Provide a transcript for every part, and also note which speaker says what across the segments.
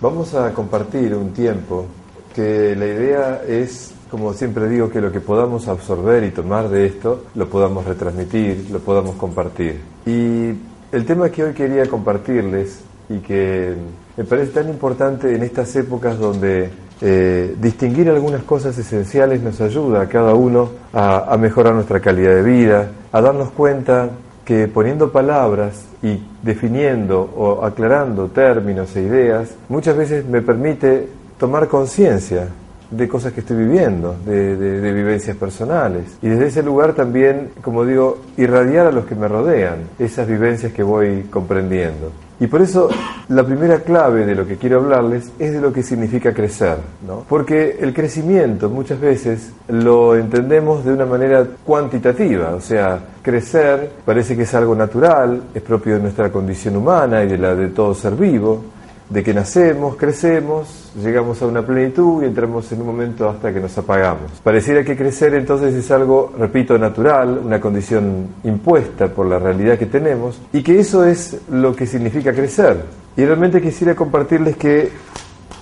Speaker 1: Vamos a compartir un tiempo que la idea es, como siempre digo, que lo que podamos absorber y tomar de esto lo podamos retransmitir, lo podamos compartir. Y el tema que hoy quería compartirles y que me parece tan importante en estas épocas donde eh, distinguir algunas cosas esenciales nos ayuda a cada uno a mejorar nuestra calidad de vida, a darnos cuenta que poniendo palabras y definiendo o aclarando términos e ideas, muchas veces me permite tomar conciencia de cosas que estoy viviendo, de, vivencias personales. Y desde ese lugar también, como digo, irradiar a los que me rodean esas vivencias que voy comprendiendo. Y por eso la primera clave de lo que quiero hablarles es de lo que significa crecer, ¿no? Porque el crecimiento muchas veces lo entendemos de una manera cuantitativa, o sea, crecer parece que es algo natural, es propio de nuestra condición humana y de la de todo ser vivo, de que nacemos, crecemos, llegamos a una plenitud y entramos en un momento hasta que nos apagamos. Pareciera que crecer entonces es algo, repito, natural, una condición impuesta por la realidad que tenemos y que eso es lo que significa crecer. Y realmente quisiera compartirles que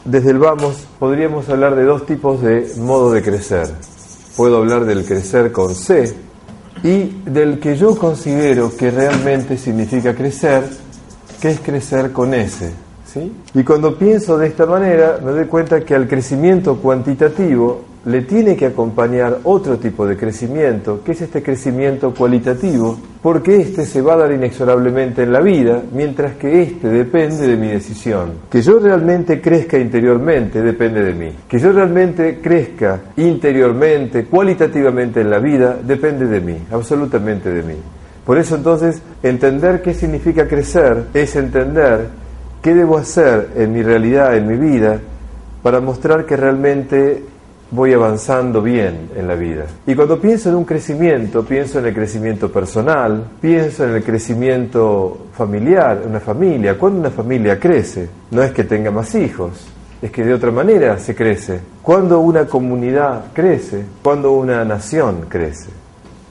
Speaker 1: desde el vamos podríamos hablar de dos tipos de modo de crecer. Puedo hablar del crecer con C y del que yo considero que realmente significa crecer, que es crecer con S y cuando pienso de esta manera, me doy cuenta que al crecimiento cuantitativo le tiene que acompañar otro tipo de crecimiento, que es este crecimiento cualitativo, porque este se va a dar inexorablemente en la vida, mientras que este depende de mi decisión. Que yo realmente crezca interiormente depende de mí. Que yo realmente crezca interiormente, cualitativamente en la vida, depende de mí, absolutamente de mí. Por eso entonces, entender qué significa crecer es entender ¿Qué debo hacer en mi realidad, en mi vida, para mostrar que realmente voy avanzando bien en la vida? Y cuando pienso en un crecimiento, pienso en el crecimiento personal, pienso en el crecimiento familiar, una familia. Cuando una familia crece, no es que tenga más hijos, es que de otra manera se crece. Cuando una comunidad crece, cuando una nación crece.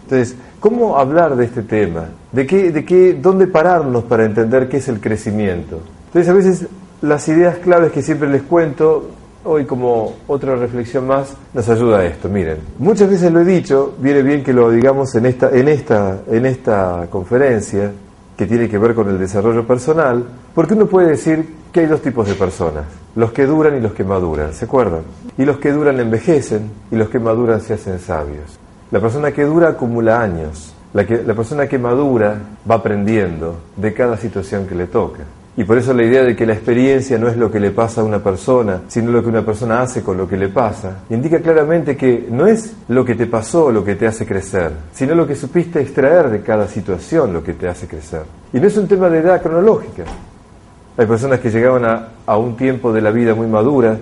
Speaker 1: Entonces, ¿cómo hablar de este tema? ¿De qué, de qué, dónde pararnos para entender qué es el crecimiento? Entonces a veces las ideas claves que siempre les cuento, hoy como otra reflexión más, nos ayuda a esto. Miren, muchas veces lo he dicho, viene bien que lo digamos en esta, en esta, en esta conferencia, que tiene que ver con el desarrollo personal, porque uno puede decir que hay dos tipos de personas, los que duran y los que maduran, ¿se acuerdan? Y los que duran envejecen y los que maduran se hacen sabios. La persona que dura acumula años, la, que, la persona que madura va aprendiendo de cada situación que le toca. Y por eso la idea de que la experiencia no es lo que le pasa a una persona, sino lo que una persona hace con lo que le pasa, indica claramente que no es lo que te pasó lo que te hace crecer, sino lo que supiste extraer de cada situación lo que te hace crecer. Y no es un tema de edad cronológica. Hay personas que llegaban a, un tiempo de la vida muy madura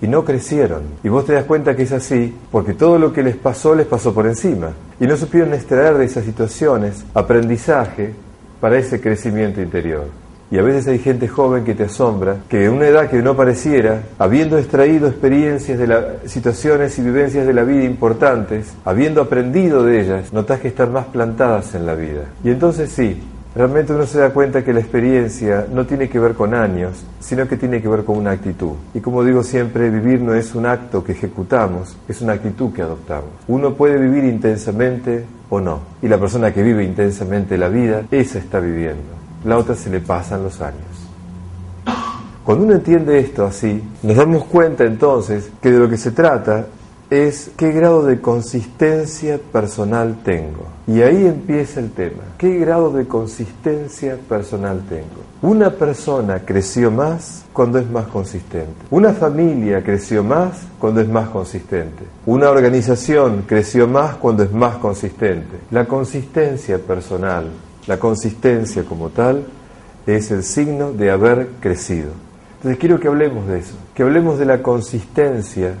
Speaker 1: y no crecieron. Y vos te das cuenta que es así porque todo lo que les pasó les pasó por encima. Y no supieron extraer de esas situaciones aprendizaje para ese crecimiento interior. Y a veces hay gente joven que te asombra, que en una edad que no pareciera, habiendo extraído experiencias de las situaciones y vivencias de la vida importantes, habiendo aprendido de ellas, notas que están más plantadas en la vida. Y entonces sí, realmente uno se da cuenta que la experiencia no tiene que ver con años, sino que tiene que ver con una actitud. Y como digo siempre, vivir no es un acto que ejecutamos, es una actitud que adoptamos. Uno puede vivir intensamente o no. Y la persona que vive intensamente la vida, esa está viviendo la otra se le pasan los años. Cuando uno entiende esto así, nos damos cuenta entonces que de lo que se trata es qué grado de consistencia personal tengo. Y ahí empieza el tema. ¿Qué grado de consistencia personal tengo? Una persona creció más cuando es más consistente. Una familia creció más cuando es más consistente. Una organización creció más cuando es más consistente. La consistencia personal la consistencia como tal es el signo de haber crecido. Entonces quiero que hablemos de eso, que hablemos de la consistencia,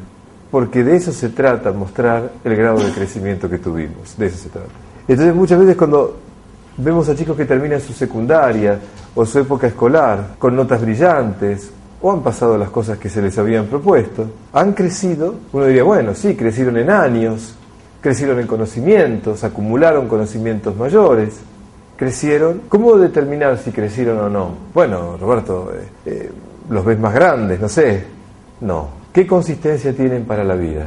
Speaker 1: porque de eso se trata, mostrar el grado de crecimiento que tuvimos, de eso se trata. Entonces muchas veces cuando vemos a chicos que terminan su secundaria o su época escolar con notas brillantes o han pasado las cosas que se les habían propuesto, han crecido, uno diría, bueno, sí, crecieron en años, crecieron en conocimientos, acumularon conocimientos mayores, crecieron. ¿Cómo determinar si crecieron o no? Bueno, Roberto, eh, eh, los ves más grandes, no sé. No. ¿Qué consistencia tienen para la vida?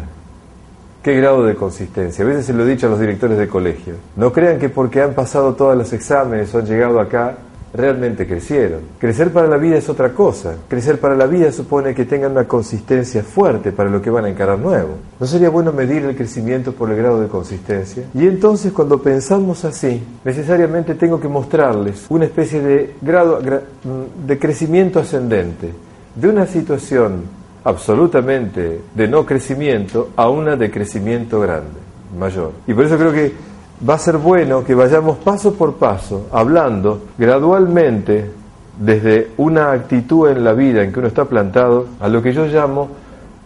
Speaker 1: ¿Qué grado de consistencia? A veces se lo he dicho a los directores de colegio. No crean que porque han pasado todos los exámenes o han llegado acá realmente crecieron. Crecer para la vida es otra cosa. Crecer para la vida supone que tengan una consistencia fuerte para lo que van a encarar nuevo. ¿No sería bueno medir el crecimiento por el grado de consistencia? Y entonces cuando pensamos así, necesariamente tengo que mostrarles una especie de grado de crecimiento ascendente, de una situación absolutamente de no crecimiento a una de crecimiento grande, mayor. Y por eso creo que va a ser bueno que vayamos paso por paso, hablando gradualmente desde una actitud en la vida en que uno está plantado, a lo que yo llamo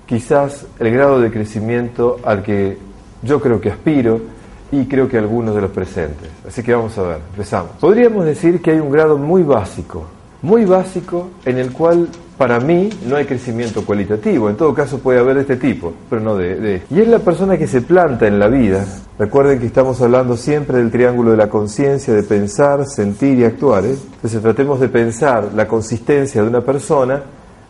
Speaker 1: quizás el grado de crecimiento al que yo creo que aspiro y creo que algunos de los presentes. Así que vamos a ver, empezamos. Podríamos decir que hay un grado muy básico, muy básico en el cual para mí no hay crecimiento cualitativo, en todo caso puede haber de este tipo, pero no de, Y es la persona que se planta en la vida. Recuerden que estamos hablando siempre del triángulo de la conciencia, de pensar, sentir y actuar. ¿eh? Entonces tratemos de pensar la consistencia de una persona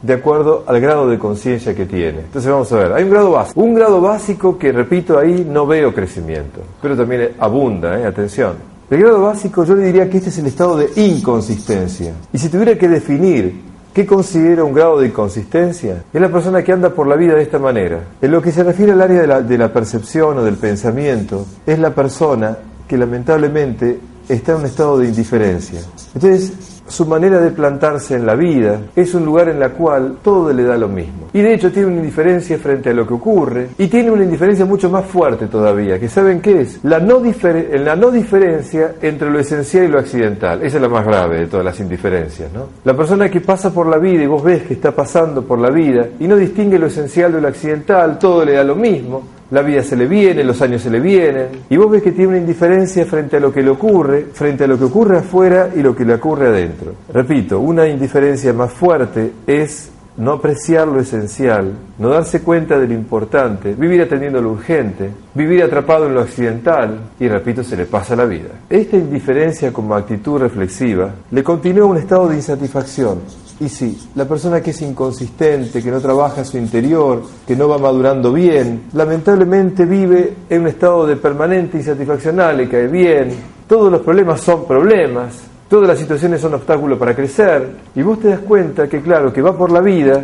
Speaker 1: de acuerdo al grado de conciencia que tiene. Entonces vamos a ver, hay un grado básico. Un grado básico que, repito, ahí no veo crecimiento, pero también abunda, ¿eh? atención. El grado básico yo le diría que este es el estado de inconsistencia. Y si tuviera que definir ¿Qué considera un grado de inconsistencia? Es la persona que anda por la vida de esta manera. En lo que se refiere al área de la, percepción o del pensamiento, es la persona que lamentablemente está en un estado de indiferencia. Entonces, su manera de plantarse en la vida es un lugar en la cual todo le da lo mismo. Y de hecho tiene una indiferencia frente a lo que ocurre y tiene una indiferencia mucho más fuerte todavía, que saben qué es? La no, la no diferencia entre lo esencial y lo accidental. Esa es la más grave de todas las indiferencias, ¿no? La persona que pasa por la vida y vos ves que está pasando por la vida y no distingue lo esencial de lo accidental, todo le da lo mismo, la vida se le viene, los años se le vienen, y vos ves que tiene una indiferencia frente a lo que le ocurre, frente a lo que ocurre afuera y lo que le ocurre adentro. Repito, una indiferencia más fuerte es no apreciar lo esencial, no darse cuenta de lo importante, vivir atendiendo lo urgente, vivir atrapado en lo accidental y, repito, se le pasa la vida. Esta indiferencia como actitud reflexiva le continúa un estado de insatisfacción, y sí, la persona que es inconsistente, que no trabaja su interior, que no va madurando bien, lamentablemente vive en un estado de permanente insatisfacción, le cae bien, todos los problemas son problemas, todas las situaciones son obstáculos para crecer, y vos te das cuenta que, claro, que va por la vida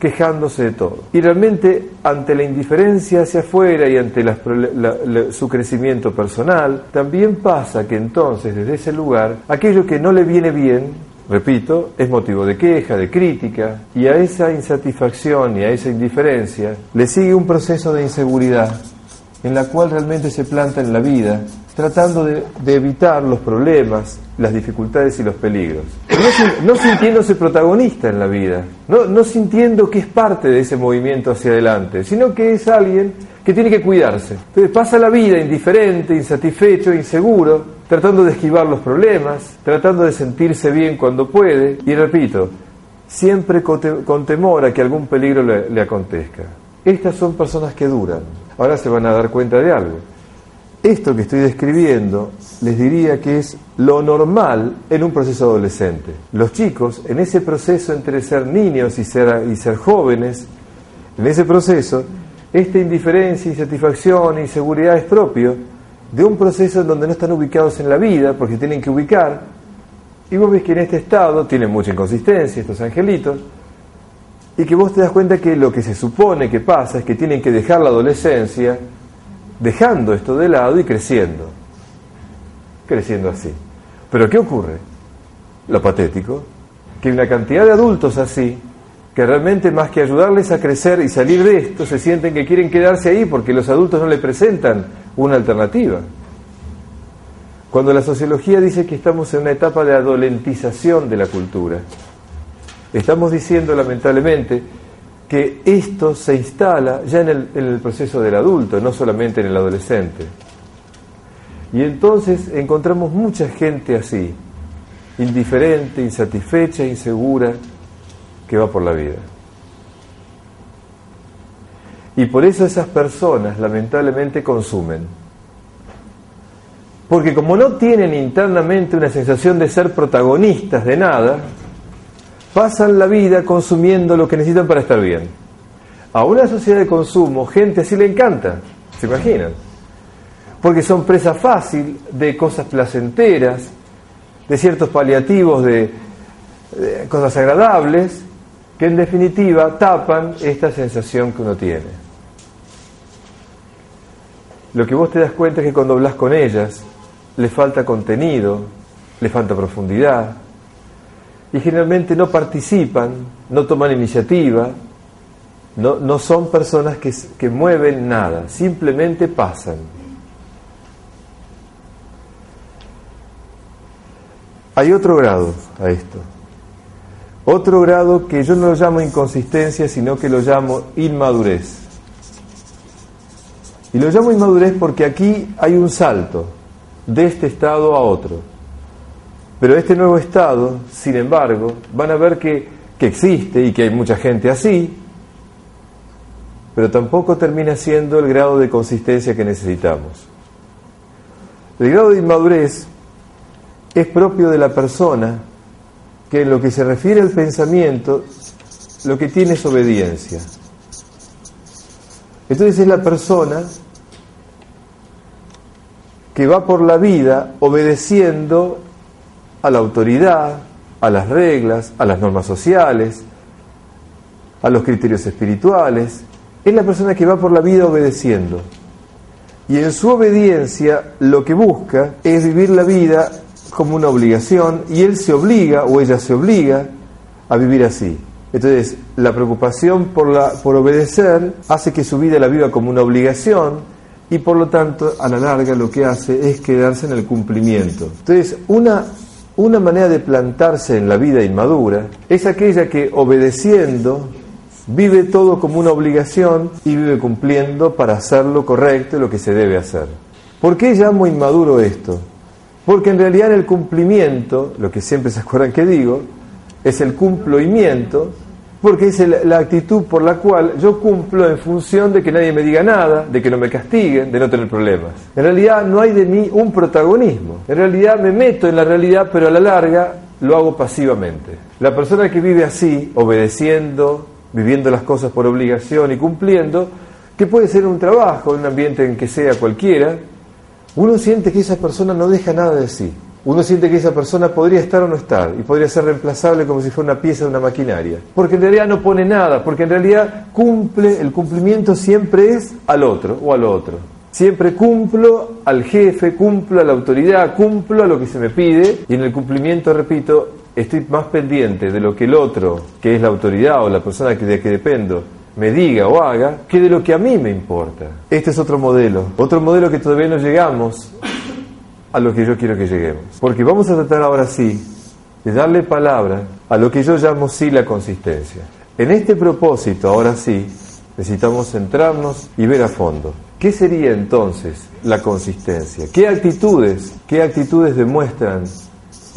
Speaker 1: quejándose de todo. Y realmente ante la indiferencia hacia afuera y ante su crecimiento personal, también pasa que entonces desde ese lugar, aquello que no le viene bien, repito, es motivo de queja, de crítica, y a esa insatisfacción y a esa indiferencia le sigue un proceso de inseguridad en la cual realmente se planta en la vida, tratando de, evitar los problemas, las dificultades y los peligros. No, sintiéndose protagonista en la vida, no, no sintiendo que es parte de ese movimiento hacia adelante, sino que es alguien que tiene que cuidarse. Entonces pasa la vida indiferente, insatisfecho, inseguro, tratando de esquivar los problemas, tratando de sentirse bien cuando puede, y repito, siempre con temor a que algún peligro le, acontezca. Estas son personas que duran. Ahora se van a dar cuenta de algo. Esto que estoy describiendo les diría que es lo normal en un proceso adolescente. Los chicos, en ese proceso entre ser niños y ser, y ser jóvenes, en ese proceso, esta indiferencia, insatisfacción, inseguridad es propio de un proceso en donde no están ubicados en la vida, porque tienen que ubicar, y vos ves que en este estado tienen mucha inconsistencia estos angelitos, y que vos te das cuenta que lo que se supone que pasa es que tienen que dejar la adolescencia, dejando esto de lado y creciendo, creciendo así. Pero ¿qué ocurre? Lo patético, que una cantidad de adultos así que realmente más que ayudarles a crecer y salir de esto, se sienten que quieren quedarse ahí porque los adultos no le presentan una alternativa. Cuando la sociología dice que estamos en una etapa de adolentización de la cultura, Estamos diciendo, lamentablemente, que esto se instala ya en el, en el proceso del adulto, no solamente en el adolescente. Y entonces encontramos mucha gente así, indiferente, insatisfecha, insegura, que va por la vida. Y por eso esas personas lamentablemente consumen. Porque como no tienen internamente una sensación de ser protagonistas de nada, pasan la vida consumiendo lo que necesitan para estar bien. A una sociedad de consumo, gente así le encanta, ¿se imaginan? Porque son presa fácil de cosas placenteras, de ciertos paliativos de, de cosas agradables, que en definitiva tapan esta sensación que uno tiene. Lo que vos te das cuenta es que cuando hablas con ellas, le falta contenido, le falta profundidad, y generalmente no participan, no toman iniciativa, no, no son personas que, que mueven nada, simplemente pasan. Hay otro grado a esto. Otro grado que yo no lo llamo inconsistencia, sino que lo llamo inmadurez. Y lo llamo inmadurez porque aquí hay un salto de este estado a otro. Pero este nuevo estado, sin embargo, van a ver que, que existe y que hay mucha gente así, pero tampoco termina siendo el grado de consistencia que necesitamos. El grado de inmadurez es propio de la persona que en lo que se refiere al pensamiento, lo que tiene es obediencia. Entonces es la persona que va por la vida obedeciendo a la autoridad, a las reglas, a las normas sociales, a los criterios espirituales. Es la persona que va por la vida obedeciendo. Y en su obediencia lo que busca es vivir la vida como una obligación y él se obliga o ella se obliga a vivir así. Entonces, la preocupación por, la, por obedecer hace que su vida la viva como una obligación y por lo tanto, a la larga lo que hace es quedarse en el cumplimiento. Entonces, una, una manera de plantarse en la vida inmadura es aquella que obedeciendo vive todo como una obligación y vive cumpliendo para hacer lo correcto y lo que se debe hacer. ¿Por qué llamo inmaduro esto? Porque en realidad el cumplimiento, lo que siempre se acuerdan que digo, es el cumplimiento, porque es la actitud por la cual yo cumplo en función de que nadie me diga nada, de que no me castiguen, de no tener problemas. En realidad no hay de mí un protagonismo. En realidad me meto en la realidad, pero a la larga lo hago pasivamente. La persona que vive así, obedeciendo, viviendo las cosas por obligación y cumpliendo, que puede ser un trabajo, un ambiente en que sea cualquiera, uno siente que esa persona no deja nada de sí. Uno siente que esa persona podría estar o no estar y podría ser reemplazable como si fuera una pieza de una maquinaria. Porque en realidad no pone nada, porque en realidad cumple, el cumplimiento siempre es al otro o al otro. Siempre cumplo al jefe, cumplo a la autoridad, cumplo a lo que se me pide y en el cumplimiento, repito, estoy más pendiente de lo que el otro, que es la autoridad o la persona de que dependo, me diga o haga, que de lo que a mí me importa. Este es otro modelo, otro modelo que todavía no llegamos a lo que yo quiero que lleguemos. Porque vamos a tratar ahora sí de darle palabra a lo que yo llamo sí la consistencia. En este propósito, ahora sí, necesitamos centrarnos y ver a fondo. ¿Qué sería entonces la consistencia? ¿Qué actitudes, qué actitudes demuestran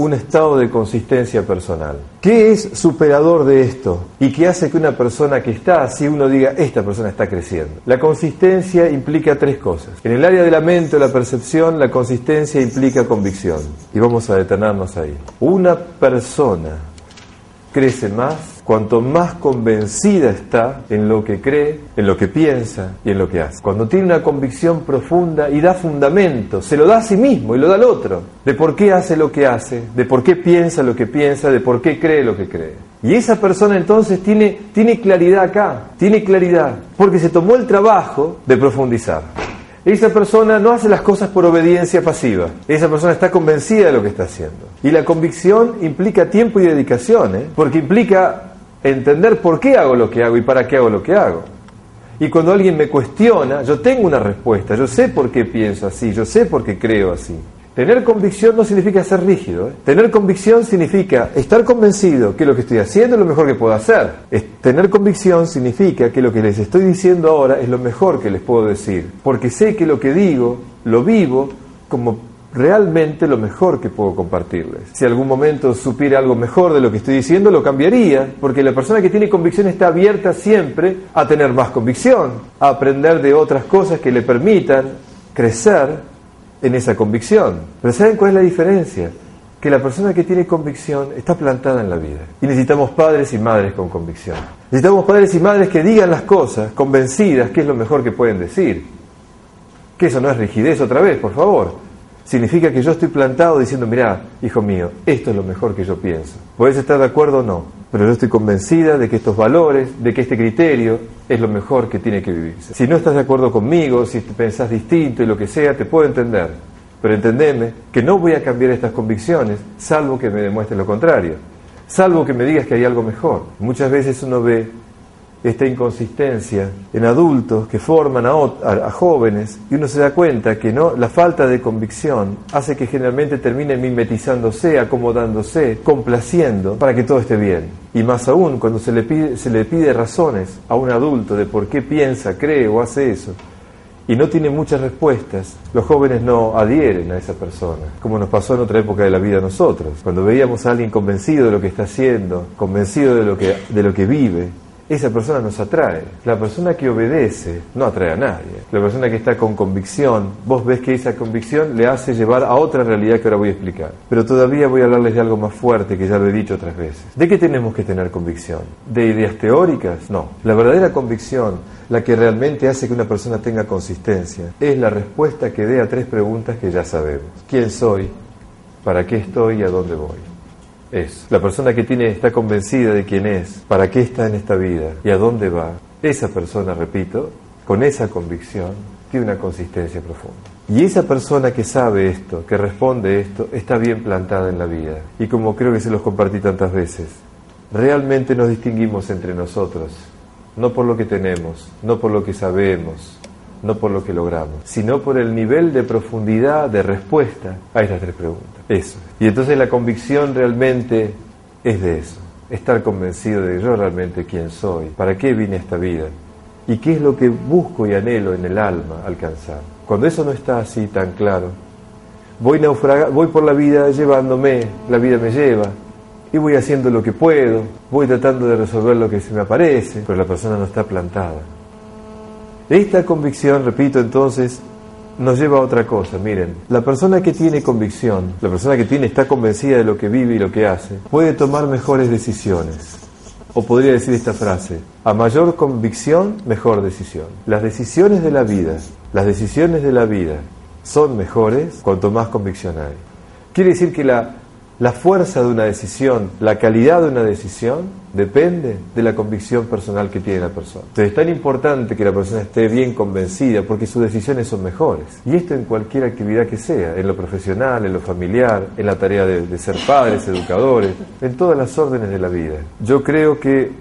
Speaker 1: un estado de consistencia personal. ¿Qué es superador de esto? Y qué hace que una persona que está así uno diga, esta persona está creciendo. La consistencia implica tres cosas. En el área de la mente o la percepción, la consistencia implica convicción. Y vamos a detenernos ahí. Una persona crece más cuanto más convencida está en lo que cree, en lo que piensa y en lo que hace. Cuando tiene una convicción profunda y da fundamento, se lo da a sí mismo y lo da al otro, de por qué hace lo que hace, de por qué piensa lo que piensa, de por qué cree lo que cree. Y esa persona entonces tiene, tiene claridad acá, tiene claridad, porque se tomó el trabajo de profundizar. Esa persona no hace las cosas por obediencia pasiva. Esa persona está convencida de lo que está haciendo. Y la convicción implica tiempo y dedicación, ¿eh? porque implica entender por qué hago lo que hago y para qué hago lo que hago. Y cuando alguien me cuestiona, yo tengo una respuesta, yo sé por qué pienso así, yo sé por qué creo así. Tener convicción no significa ser rígido. ¿eh? Tener convicción significa estar convencido que lo que estoy haciendo es lo mejor que puedo hacer. tener convicción significa que lo que les estoy diciendo ahora es lo mejor que les puedo decir. Porque sé que lo que digo lo vivo como realmente lo mejor que puedo compartirles. Si algún momento supiera algo mejor de lo que estoy diciendo, lo cambiaría, porque la persona que tiene convicción está abierta siempre a tener más convicción, a aprender de otras cosas que le permitan crecer en esa convicción. Pero ¿saben cuál es la diferencia? Que la persona que tiene convicción está plantada en la vida. Y necesitamos padres y madres con convicción. Necesitamos padres y madres que digan las cosas convencidas que es lo mejor que pueden decir. Que eso no es rigidez otra vez, por favor. Significa que yo estoy plantado diciendo, mira, hijo mío, esto es lo mejor que yo pienso. Puedes estar de acuerdo o no, pero yo estoy convencida de que estos valores, de que este criterio es lo mejor que tiene que vivirse. Si no estás de acuerdo conmigo, si pensás distinto y lo que sea, te puedo entender. Pero entendeme que no voy a cambiar estas convicciones, salvo que me demuestres lo contrario, salvo que me digas que hay algo mejor. Muchas veces uno ve esta inconsistencia en adultos que forman a, jóvenes y uno se da cuenta que no la falta de convicción hace que generalmente terminen mimetizándose, acomodándose, complaciendo para que todo esté bien. Y más aún cuando se le pide, se le pide razones a un adulto de por qué piensa, cree o hace eso y no tiene muchas respuestas, los jóvenes no adhieren a esa persona, como nos pasó en otra época de la vida a nosotros. Cuando veíamos a alguien convencido de lo que está haciendo, convencido de lo que, de lo que vive, esa persona nos atrae. La persona que obedece no atrae a nadie. La persona que está con convicción, vos ves que esa convicción le hace llevar a otra realidad que ahora voy a explicar. Pero todavía voy a hablarles de algo más fuerte que ya lo he dicho otras veces. ¿De qué tenemos que tener convicción? ¿De ideas teóricas? No. La verdadera convicción, la que realmente hace que una persona tenga consistencia, es la respuesta que dé a tres preguntas que ya sabemos. ¿Quién soy? ¿Para qué estoy y a dónde voy? Es. La persona que tiene, está convencida de quién es, para qué está en esta vida y a dónde va, esa persona, repito, con esa convicción, tiene una consistencia profunda. Y esa persona que sabe esto, que responde esto, está bien plantada en la vida. Y como creo que se los compartí tantas veces, realmente nos distinguimos entre nosotros, no por lo que tenemos, no por lo que sabemos, no por lo que logramos, sino por el nivel de profundidad de respuesta a estas tres preguntas. Eso. Y entonces la convicción realmente es de eso, estar convencido de yo realmente quién soy, para qué vine esta vida y qué es lo que busco y anhelo en el alma alcanzar. Cuando eso no está así tan claro, voy, voy por la vida llevándome, la vida me lleva, y voy haciendo lo que puedo, voy tratando de resolver lo que se me aparece, pero la persona no está plantada. Esta convicción, repito entonces, nos lleva a otra cosa. Miren, la persona que tiene convicción, la persona que tiene, está convencida de lo que vive y lo que hace, puede tomar mejores decisiones. O podría decir esta frase, a mayor convicción, mejor decisión. Las decisiones de la vida, las decisiones de la vida son mejores cuanto más convicción hay. Quiere decir que la la fuerza de una decisión, la calidad de una decisión, depende de la convicción personal que tiene la persona. Entonces es tan importante que la persona esté bien convencida porque sus decisiones son mejores. Y esto en cualquier actividad que sea, en lo profesional, en lo familiar, en la tarea de, de ser padres, educadores, en todas las órdenes de la vida. Yo creo que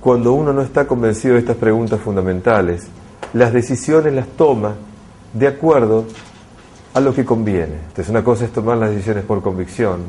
Speaker 1: cuando uno no está convencido de estas preguntas fundamentales, las decisiones las toma de acuerdo a lo que conviene. Entonces una cosa es tomar las decisiones por convicción,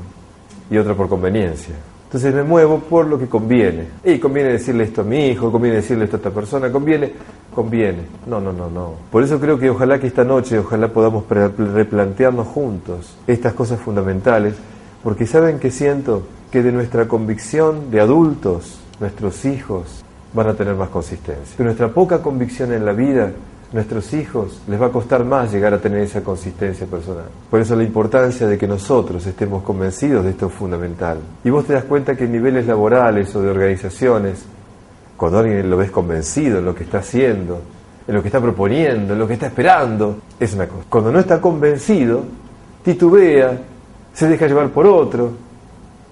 Speaker 1: y otra por conveniencia. Entonces me muevo por lo que conviene. Y conviene decirle esto a mi hijo, conviene decirle esto a esta persona, conviene, conviene. No, no, no, no. Por eso creo que ojalá que esta noche, ojalá podamos replantearnos juntos estas cosas fundamentales, porque saben que siento que de nuestra convicción de adultos, nuestros hijos van a tener más consistencia. Que nuestra poca convicción en la vida nuestros hijos les va a costar más llegar a tener esa consistencia personal. Por eso la importancia de que nosotros estemos convencidos de esto es fundamental. Y vos te das cuenta que en niveles laborales o de organizaciones, cuando alguien lo ves convencido en lo que está haciendo, en lo que está proponiendo, en lo que está esperando, es una cosa. Cuando no está convencido, titubea, se deja llevar por otro,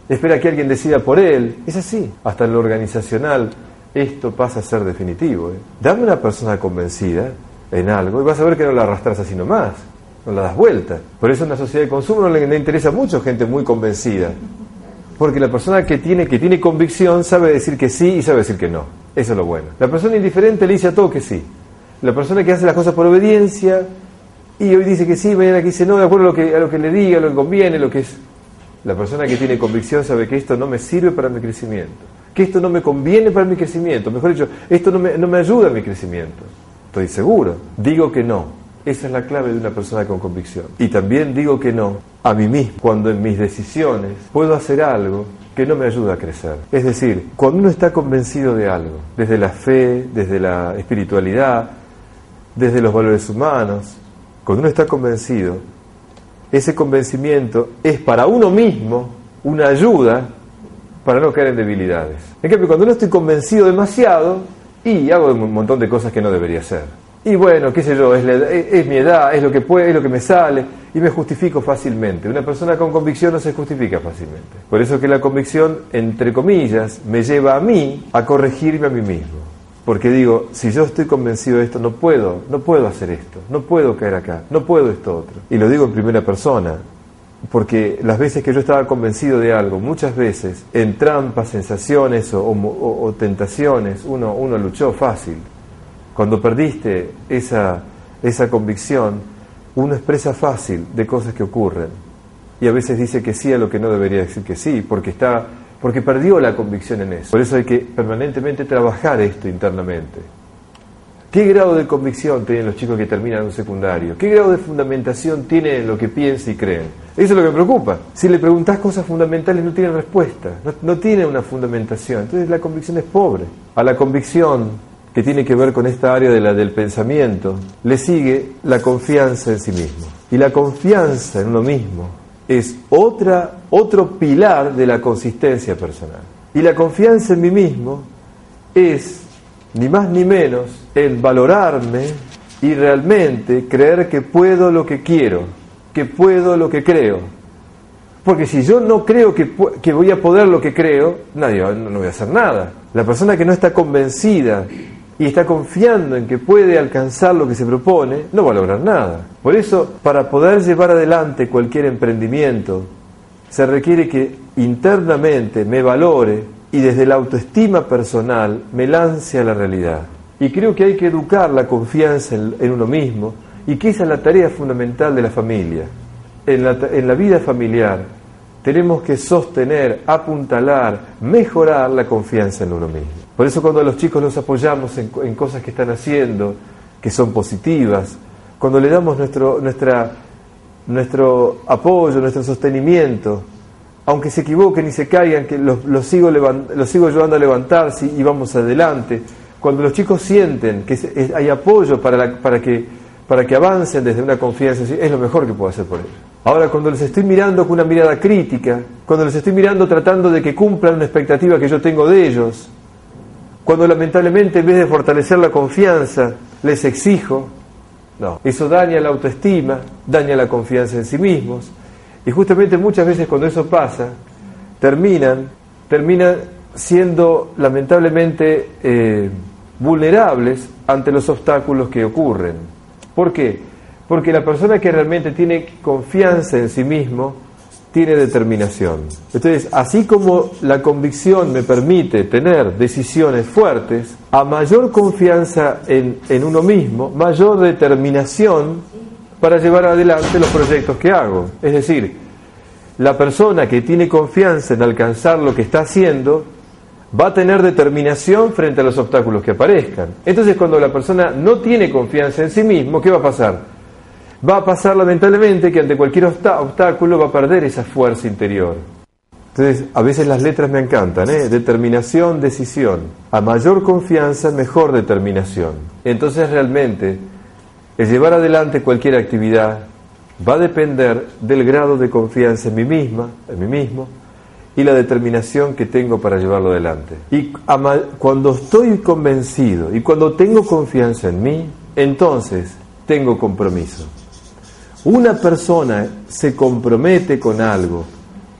Speaker 1: espera que alguien decida por él. Es así. Hasta en lo organizacional esto pasa a ser definitivo. ¿eh? Dame una persona convencida en algo y vas a ver que no la arrastras así nomás, no la das vuelta. Por eso en la sociedad de consumo no le, interesa mucho gente muy convencida, porque la persona que tiene, que tiene convicción sabe decir que sí y sabe decir que no. Eso es lo bueno. La persona indiferente le dice a todo que sí. La persona que hace las cosas por obediencia Y hoy dice que sí, mañana que dice no, de acuerdo a lo que, a lo que le diga, lo que conviene, lo que es. La persona que tiene convicción sabe que esto no me sirve para mi crecimiento, que esto no me conviene para mi crecimiento, mejor dicho, esto no me, no me ayuda a mi crecimiento. Estoy seguro. Digo que no. Esa es la clave de una persona con convicción. Y también digo que no a mí mismo cuando en mis decisiones puedo hacer algo que no me ayuda a crecer. Es decir, cuando uno está convencido de algo, desde la fe, desde la espiritualidad, desde los valores humanos, cuando uno está convencido, ese convencimiento es para uno mismo una ayuda para no caer en debilidades. En cambio, cuando uno estoy convencido demasiado, y hago un montón de cosas que no debería hacer. Y bueno, qué sé yo, es, mi edad, es lo que puede, es lo que me sale, y me justifico fácilmente. Una persona con convicción no se justifica fácilmente. Por eso que la convicción, entre comillas, me lleva a mí a corregirme a mí mismo. Porque digo, si yo estoy convencido de esto, no puedo, no puedo hacer esto, no puedo caer acá, no puedo esto otro. Y lo digo en primera persona, porque las veces que yo estaba convencido de algo, muchas veces en trampas, sensaciones o, tentaciones, uno, uno luchó fácil. Cuando perdiste esa, esa convicción, uno expresa fácil de cosas que ocurren y a veces dice que sí a lo que no debería decir que sí, porque está porque perdió la convicción en eso. Por eso hay que permanentemente trabajar esto internamente. ¿Qué grado de convicción tienen los chicos que terminan un secundario? ¿Qué grado de fundamentación tienen lo que piensan y creen? Eso es lo que me preocupa. Si le preguntas cosas fundamentales no tienen respuesta, no, no tiene una fundamentación. Entonces la convicción es pobre. A la convicción que tiene que ver con esta área de la, del pensamiento, le sigue la confianza en sí mismo. Y la confianza en uno mismo es otra, otro pilar de la consistencia personal. Y la confianza en mí mismo es, ni más ni menos, el valorarme y realmente creer que puedo lo que quiero, que puedo lo que creo. Porque si yo no creo que, que voy a poder lo que creo, nadie, no voy a hacer nada. La persona que no está convencida y está confiando en que puede alcanzar lo que se propone, no va a lograr nada. Por eso, para poder llevar adelante cualquier emprendimiento, se requiere que internamente me valore y desde la autoestima personal me lance a la realidad. Y creo que hay que educar la confianza en, uno mismo y que esa es la tarea fundamental de la familia. En la, en la vida familiar tenemos que sostener, apuntalar, mejorar la confianza en uno mismo. Por eso cuando a los chicos los apoyamos en, cosas que están haciendo, que son positivas, cuando le damos nuestro, nuestra, nuestro apoyo, nuestro sostenimiento, aunque se equivoquen y se caigan, que los, sigo, los sigo ayudando a levantarse y vamos adelante, cuando los chicos sienten que hay apoyo para, para, que, para que avancen desde una confianza, es lo mejor que puedo hacer por ellos. Ahora, cuando les estoy mirando con una mirada crítica, cuando les estoy mirando tratando de que cumplan una expectativa que yo tengo de ellos, cuando lamentablemente en vez de fortalecer la confianza, les exijo, no, eso daña la autoestima, daña la confianza en sí mismos. Y justamente muchas veces cuando eso pasa, terminan, terminan siendo lamentablemente eh, vulnerables ante los obstáculos que ocurren. ¿Por qué? Porque la persona que realmente tiene confianza en sí mismo, tiene determinación. Entonces, así como la convicción me permite tener decisiones fuertes, a mayor confianza en, en, uno mismo, mayor determinación para llevar adelante los proyectos que hago. Es decir, la persona que tiene confianza en alcanzar lo que está haciendo, va a tener determinación frente a los obstáculos que aparezcan. Entonces, cuando la persona no tiene confianza en sí mismo, ¿qué va a pasar? va a pasar lamentablemente que ante cualquier obstáculo va a perder esa fuerza interior. Entonces, a veces las letras me encantan, ¿eh? Determinación, decisión. A mayor confianza, mejor determinación. Entonces, realmente, el llevar adelante cualquier actividad va a depender del grado de confianza en mí misma, en mí mismo, y la determinación que tengo para llevarlo adelante. Y cuando estoy convencido y cuando tengo confianza en mí, entonces tengo compromiso. Una persona se compromete con algo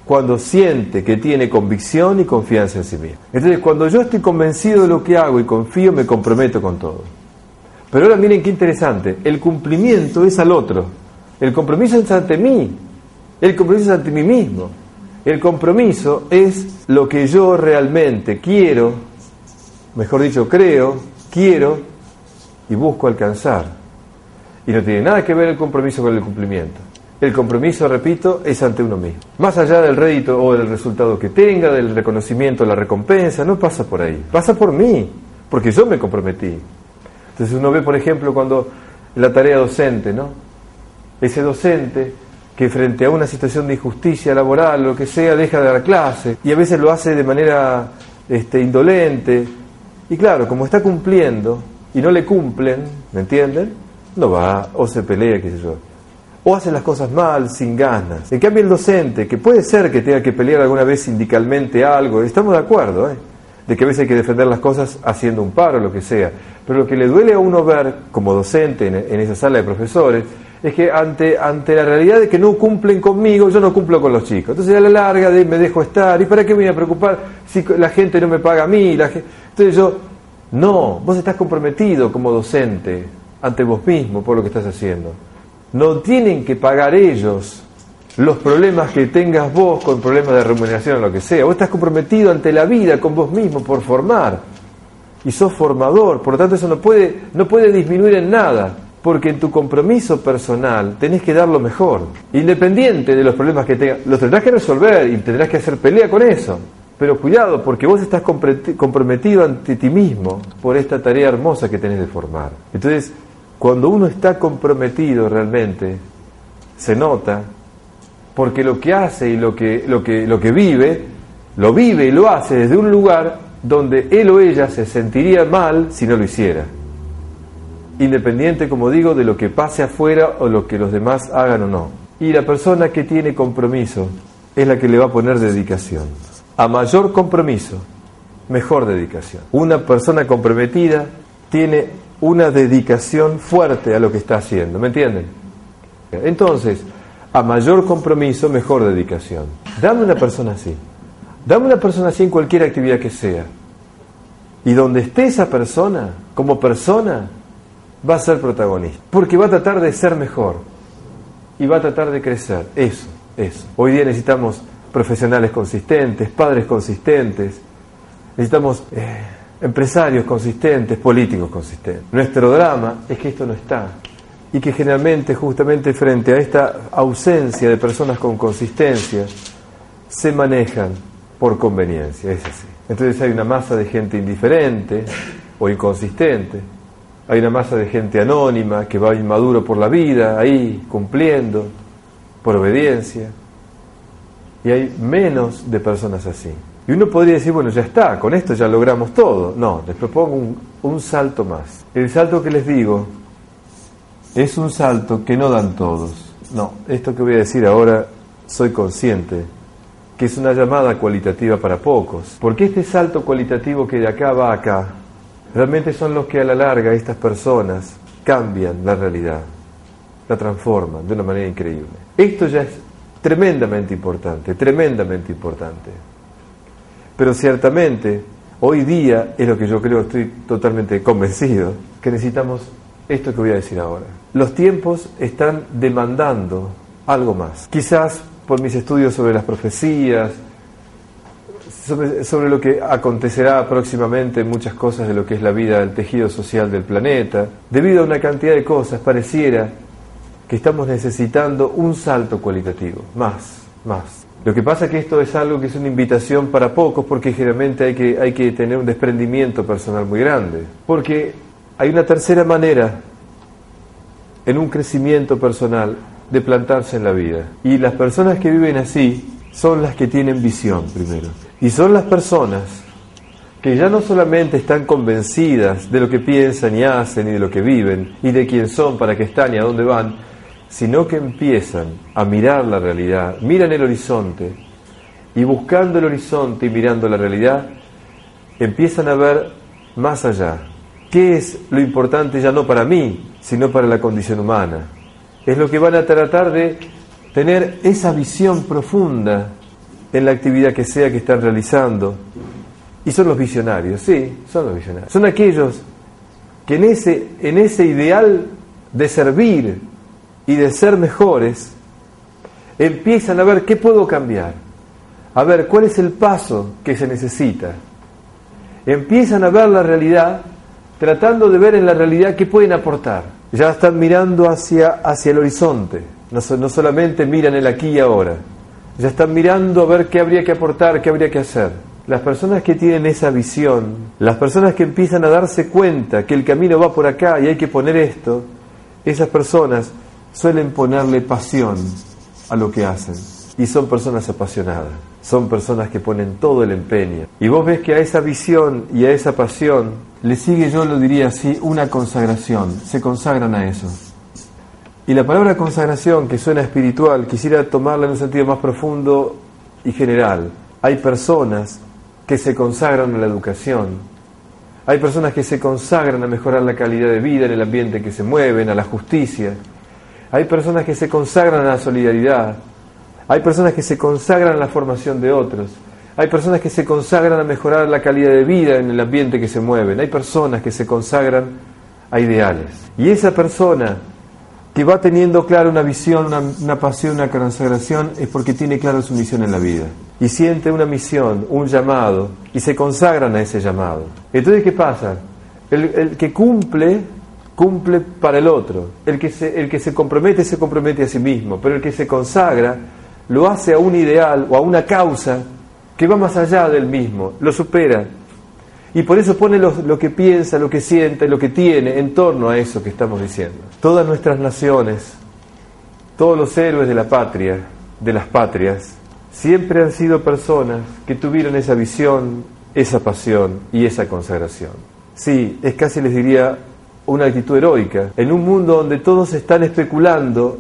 Speaker 1: cuando siente que tiene convicción y confianza en sí mismo. Entonces, cuando yo estoy convencido de lo que hago y confío, me comprometo con todo. Pero ahora miren qué interesante, el cumplimiento es al otro. El compromiso es ante mí. El compromiso es ante mí mismo. El compromiso es lo que yo realmente quiero, mejor dicho, creo, quiero y busco alcanzar. Y no tiene nada que ver el compromiso con el cumplimiento. El compromiso, repito, es ante uno mismo. Más allá del rédito o del resultado que tenga, del reconocimiento, la recompensa, no pasa por ahí. Pasa por mí, porque yo me comprometí. Entonces uno ve, por ejemplo, cuando la tarea docente, ¿no? Ese docente que frente a una situación de injusticia laboral, lo que sea, deja de dar clase y a veces lo hace de manera este, indolente. Y claro, como está cumpliendo y no le cumplen, ¿me entienden? No va o se pelea, qué sé yo o hace las cosas mal, sin ganas. En cambio el docente, que puede ser que tenga que pelear alguna vez sindicalmente algo, estamos de acuerdo, ¿eh? De que a veces hay que defender las cosas haciendo un paro, lo que sea, pero lo que le duele a uno ver como docente en, esa sala de profesores es que ante, ante la realidad de que no cumplen conmigo, yo no cumplo con los chicos. Entonces a la larga de, me dejo estar, ¿y para qué me voy a preocupar si la gente no me paga a mí? Entonces yo, no, vos estás comprometido como docente ante vos mismo por lo que estás haciendo no tienen que pagar ellos los problemas que tengas vos con problemas de remuneración o lo que sea. Vos estás comprometido ante la vida con vos mismo por formar. Y sos formador, por lo tanto eso no puede, no puede disminuir en nada, porque en tu compromiso personal tenés que dar lo mejor, independiente de los problemas que tengas. Los tendrás que resolver y tendrás que hacer pelea con eso. Pero cuidado, porque vos estás comprometido ante ti mismo por esta tarea hermosa que tenés de formar. Entonces, cuando uno está comprometido realmente, se nota, porque lo que hace y lo que, lo que, lo que vive, lo vive y lo hace desde un lugar donde él o ella se sentiría mal si no lo hiciera. Independiente, como digo, de lo que pase afuera o lo que los demás hagan o no. Y la persona que tiene compromiso es la que le va a poner dedicación. A mayor compromiso, mejor dedicación. Una persona comprometida tiene una dedicación fuerte a lo que está haciendo, ¿me entienden? Entonces, a mayor compromiso, mejor dedicación. Dame una persona así. Dame una persona así en cualquier actividad que sea. Y donde esté esa persona, como persona, va a ser protagonista. Porque va a tratar de ser mejor. Y va a tratar de crecer. Eso, eso. Hoy día necesitamos profesionales consistentes, padres consistentes. Necesitamos... Eh, empresarios consistentes, políticos consistentes. Nuestro drama es que esto no está y que generalmente justamente frente a esta ausencia de personas con consistencia se manejan por conveniencia, es así. Entonces hay una masa de gente indiferente o inconsistente, hay una masa de gente anónima que va inmaduro por la vida, ahí cumpliendo, por obediencia, y hay menos de personas así. Y uno podría decir, bueno, ya está, con esto ya logramos todo. No, les propongo un, salto más. El salto que les digo es un salto que no dan todos. No, esto que voy a decir ahora soy consciente que es una llamada cualitativa para pocos. Porque este salto cualitativo que de acá va acá, realmente son los que a la larga estas personas cambian la realidad, la transforman de una manera increíble. Esto ya es tremendamente importante, tremendamente importante. Pero ciertamente, hoy día es lo que yo creo, estoy totalmente convencido, que necesitamos esto que voy a decir ahora. Los tiempos están demandando algo más. Quizás por mis estudios sobre las profecías, sobre, lo que acontecerá próximamente muchas cosas de lo que es la vida del tejido social del planeta, debido a una cantidad de cosas, pareciera que estamos necesitando un salto cualitativo, más, más. Lo que pasa es que esto es algo que es una invitación para pocos porque generalmente hay que, hay que tener un desprendimiento personal muy grande. Porque hay una tercera manera en un crecimiento personal de plantarse en la vida. Y las personas que viven así son las que tienen visión primero. Y son las personas que ya no solamente están convencidas de lo que piensan y hacen y de lo que viven y de quién son, para qué están y a dónde van, sino que empiezan a mirar la realidad, miran el horizonte y buscando el horizonte y mirando la realidad, empiezan a ver más allá. ¿Qué es lo importante ya no para mí, sino para la condición humana? Es lo que van a tratar de tener esa visión profunda en la actividad que sea que están realizando. Y son los visionarios, sí, son los visionarios. Son aquellos que en ese, en ese ideal de servir, y de ser mejores, empiezan a ver qué puedo cambiar, a ver cuál es el paso que se necesita. Empiezan a ver la realidad tratando de ver en la realidad qué pueden aportar. ya están mirando hacia, hacia el horizonte, no, no solamente miran el aquí y ahora, ya están mirando a ver qué habría que aportar, qué habría que hacer. Las personas que tienen esa visión, las personas que empiezan a darse cuenta que el camino va por acá y hay que poner esto, esas personas suelen ponerle pasión a lo que hacen. Y son personas apasionadas, son personas que ponen todo el empeño. Y vos ves que a esa visión y a esa pasión le sigue, yo lo diría así, una consagración. Se consagran a eso. Y la palabra consagración, que suena espiritual, quisiera tomarla en un sentido más profundo y general. Hay personas que se consagran a la educación. Hay personas que se consagran a mejorar la calidad de vida en el ambiente en que se mueven, a la justicia. Hay personas que se consagran a la solidaridad. Hay personas que se consagran a la formación de otros. Hay personas que se consagran a mejorar la calidad de vida en el ambiente que se mueven. Hay personas que se consagran a ideales. Y esa persona que va teniendo clara una visión, una, pasión, una consagración, es porque tiene clara su misión en la vida. Y siente una misión, un llamado, y se consagran a ese llamado. Entonces, ¿qué pasa? El, el que cumple cumple para el otro. El que, se, el que se compromete se compromete a sí mismo, pero el que se consagra lo hace a un ideal o a una causa que va más allá del mismo, lo supera. Y por eso pone lo, que piensa, lo que siente, lo que tiene en torno a eso que estamos diciendo. Todas nuestras naciones, todos los héroes de la patria, de las patrias, siempre han sido personas que tuvieron esa visión, esa pasión y esa consagración. Sí, es casi les diría una actitud heroica, en un mundo donde todos están especulando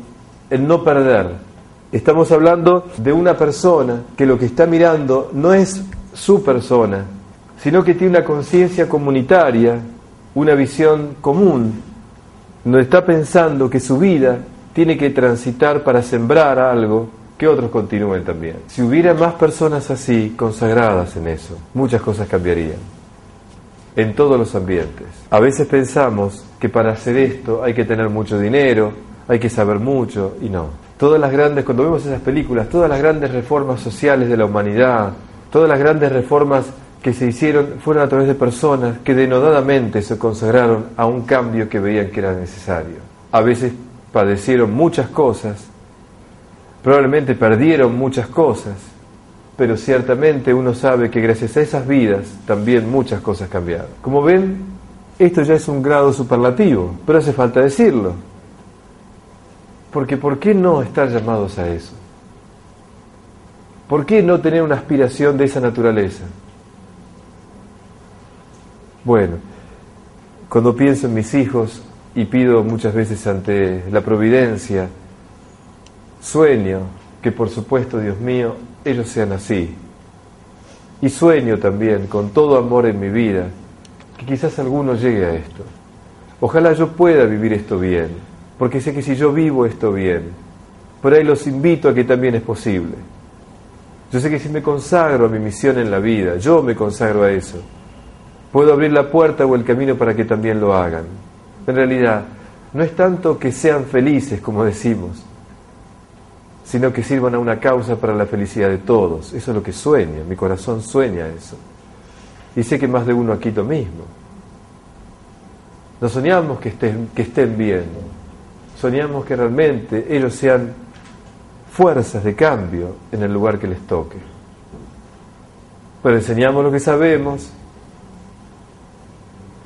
Speaker 1: en no perder. Estamos hablando de una persona que lo que está mirando no es su persona, sino que tiene una conciencia comunitaria, una visión común, no está pensando que su vida tiene que transitar para sembrar algo que otros continúen también. Si hubiera más personas así, consagradas en eso, muchas cosas cambiarían en todos los ambientes. A veces pensamos que para hacer esto hay que tener mucho dinero, hay que saber mucho, y no. Todas las grandes, cuando vemos esas películas, todas las grandes reformas sociales de la humanidad, todas las grandes reformas que se hicieron fueron a través de personas que denodadamente se consagraron a un cambio que veían que era necesario. A veces padecieron muchas cosas, probablemente perdieron muchas cosas, pero ciertamente uno sabe que gracias a esas vidas también muchas cosas cambiaron. Como ven, esto ya es un grado superlativo, pero hace falta decirlo. Porque ¿por qué no estar llamados a eso? ¿Por qué no tener una aspiración de esa naturaleza? Bueno, cuando pienso en mis hijos y pido muchas veces ante la providencia, sueño que por supuesto, Dios mío, ellos sean así. Y sueño también, con todo amor en mi vida, que quizás alguno llegue a esto. Ojalá yo pueda vivir esto bien, porque sé que si yo vivo esto bien, por ahí los invito a que también es posible. Yo sé que si me consagro a mi misión en la vida, yo me consagro a eso, puedo abrir la puerta o el camino para que también lo hagan. En realidad, no es tanto que sean felices, como decimos, sino que sirvan a una causa para la felicidad de todos. Eso es lo que sueña, mi corazón sueña eso. Y sé que más de uno aquí lo mismo. No soñamos que estén, que estén bien, soñamos que realmente ellos sean fuerzas de cambio en el lugar que les toque. Pero enseñamos lo que sabemos,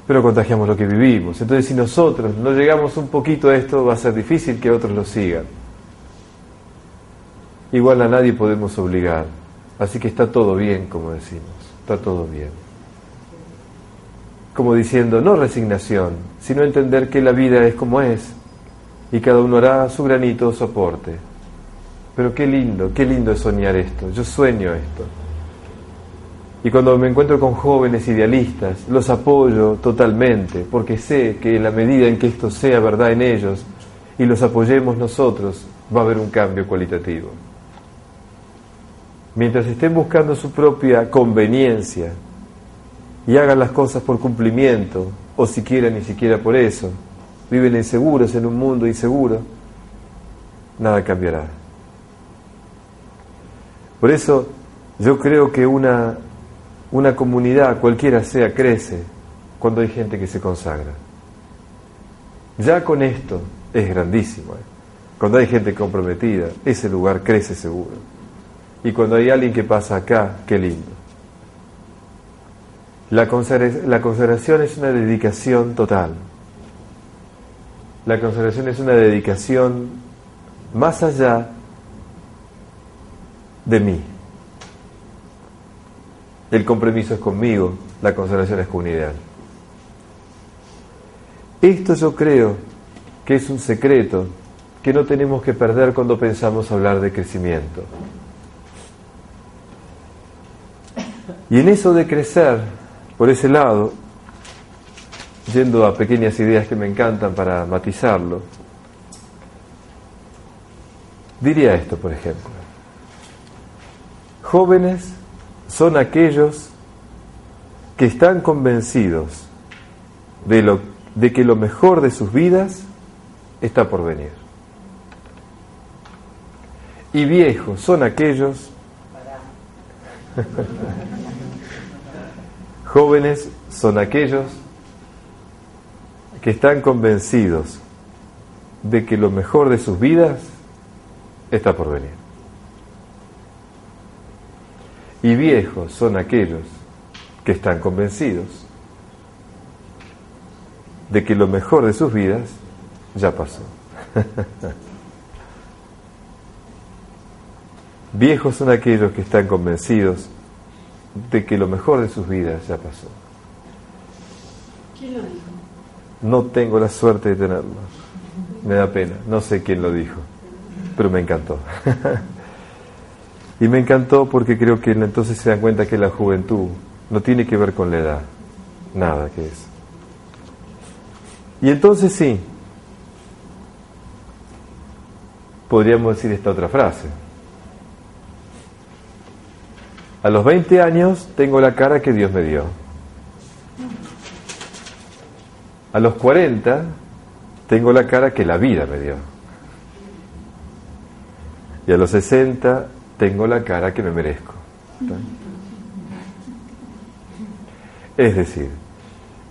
Speaker 1: pero contagiamos lo que vivimos. Entonces si nosotros no llegamos un poquito a esto, va a ser difícil que otros lo sigan. Igual a nadie podemos obligar. Así que está todo bien, como decimos. Está todo bien. Como diciendo, no resignación, sino entender que la vida es como es y cada uno hará su granito o su aporte. Pero qué lindo, qué lindo es soñar esto. Yo sueño esto. Y cuando me encuentro con jóvenes idealistas, los apoyo totalmente, porque sé que en la medida en que esto sea verdad en ellos y los apoyemos nosotros, va a haber un cambio cualitativo mientras estén buscando su propia conveniencia y hagan las cosas por cumplimiento, o siquiera ni siquiera por eso, viven inseguros en un mundo inseguro, nada cambiará. Por eso yo creo que una, una comunidad, cualquiera sea, crece cuando hay gente que se consagra. Ya con esto es grandísimo. ¿eh? Cuando hay gente comprometida, ese lugar crece seguro. Y cuando hay alguien que pasa acá, qué lindo. La, la consagración es una dedicación total. La consagración es una dedicación más allá de mí. El compromiso es conmigo, la consagración es con un ideal. Esto yo creo que es un secreto que no tenemos que perder cuando pensamos hablar de crecimiento. Y en eso de crecer, por ese lado, yendo a pequeñas ideas que me encantan para matizarlo, diría esto, por ejemplo. Jóvenes son aquellos que están convencidos de, lo, de que lo mejor de sus vidas está por venir. Y viejos son aquellos jóvenes son aquellos que están convencidos de que lo mejor de sus vidas está por venir. Y viejos son aquellos que están convencidos de que lo mejor de sus vidas ya pasó. Viejos son aquellos que están convencidos de que lo mejor de sus vidas ya pasó.
Speaker 2: ¿Quién lo dijo?
Speaker 1: No tengo la suerte de tenerlo. Me da pena. No sé quién lo dijo, pero me encantó. y me encantó porque creo que entonces se dan cuenta que la juventud no tiene que ver con la edad. Nada que es. Y entonces sí, podríamos decir esta otra frase. A los 20 años tengo la cara que Dios me dio. A los 40 tengo la cara que la vida me dio. Y a los 60 tengo la cara que me merezco. Es decir,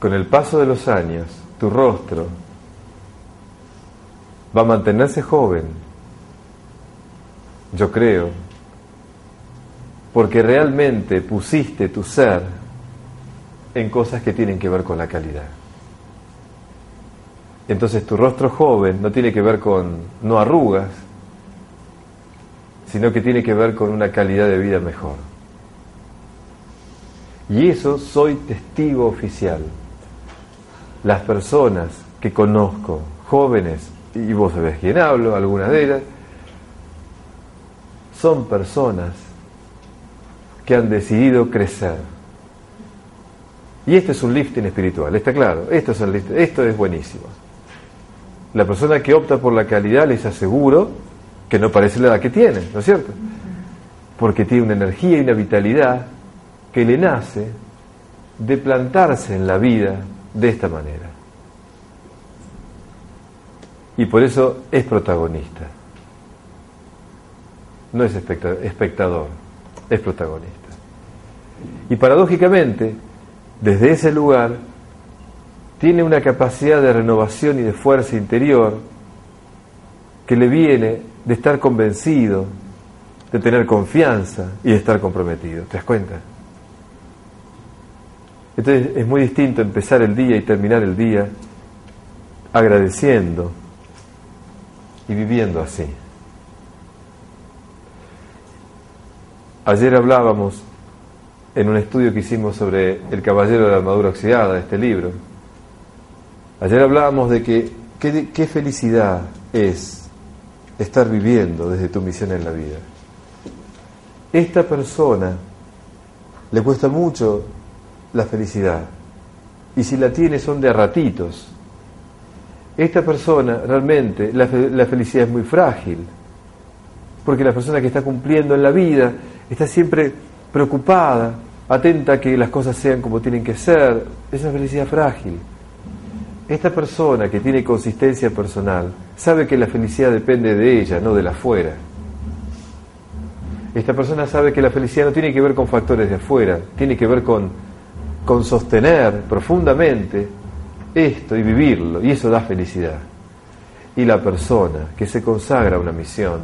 Speaker 1: con el paso de los años, tu rostro va a mantenerse joven, yo creo, porque realmente pusiste tu ser en cosas que tienen que ver con la calidad. Entonces tu rostro joven no tiene que ver con no arrugas, sino que tiene que ver con una calidad de vida mejor. Y eso soy testigo oficial. Las personas que conozco, jóvenes, y vos sabés quién hablo, algunas de ellas, son personas que han decidido crecer. Y este es un lifting espiritual, está claro, esto es, el esto es buenísimo. La persona que opta por la calidad les aseguro que no parece la edad que tiene, ¿no es cierto? Porque tiene una energía y una vitalidad que le nace de plantarse en la vida de esta manera. Y por eso es protagonista no es espectador, es protagonista. Y paradójicamente, desde ese lugar, tiene una capacidad de renovación y de fuerza interior que le viene de estar convencido, de tener confianza y de estar comprometido. ¿Te das cuenta? Entonces es muy distinto empezar el día y terminar el día agradeciendo y viviendo así. Ayer hablábamos en un estudio que hicimos sobre el caballero de la armadura oxidada, este libro. Ayer hablábamos de que qué, felicidad es estar viviendo desde tu misión en la vida. Esta persona le cuesta mucho la felicidad y si la tiene son de ratitos. Esta persona realmente la, la felicidad es muy frágil porque la persona que está cumpliendo en la vida está siempre preocupada, atenta a que las cosas sean como tienen que ser, esa felicidad frágil. Esta persona que tiene consistencia personal sabe que la felicidad depende de ella, no de la afuera. Esta persona sabe que la felicidad no tiene que ver con factores de afuera, tiene que ver con, con sostener profundamente esto y vivirlo, y eso da felicidad. Y la persona que se consagra a una misión,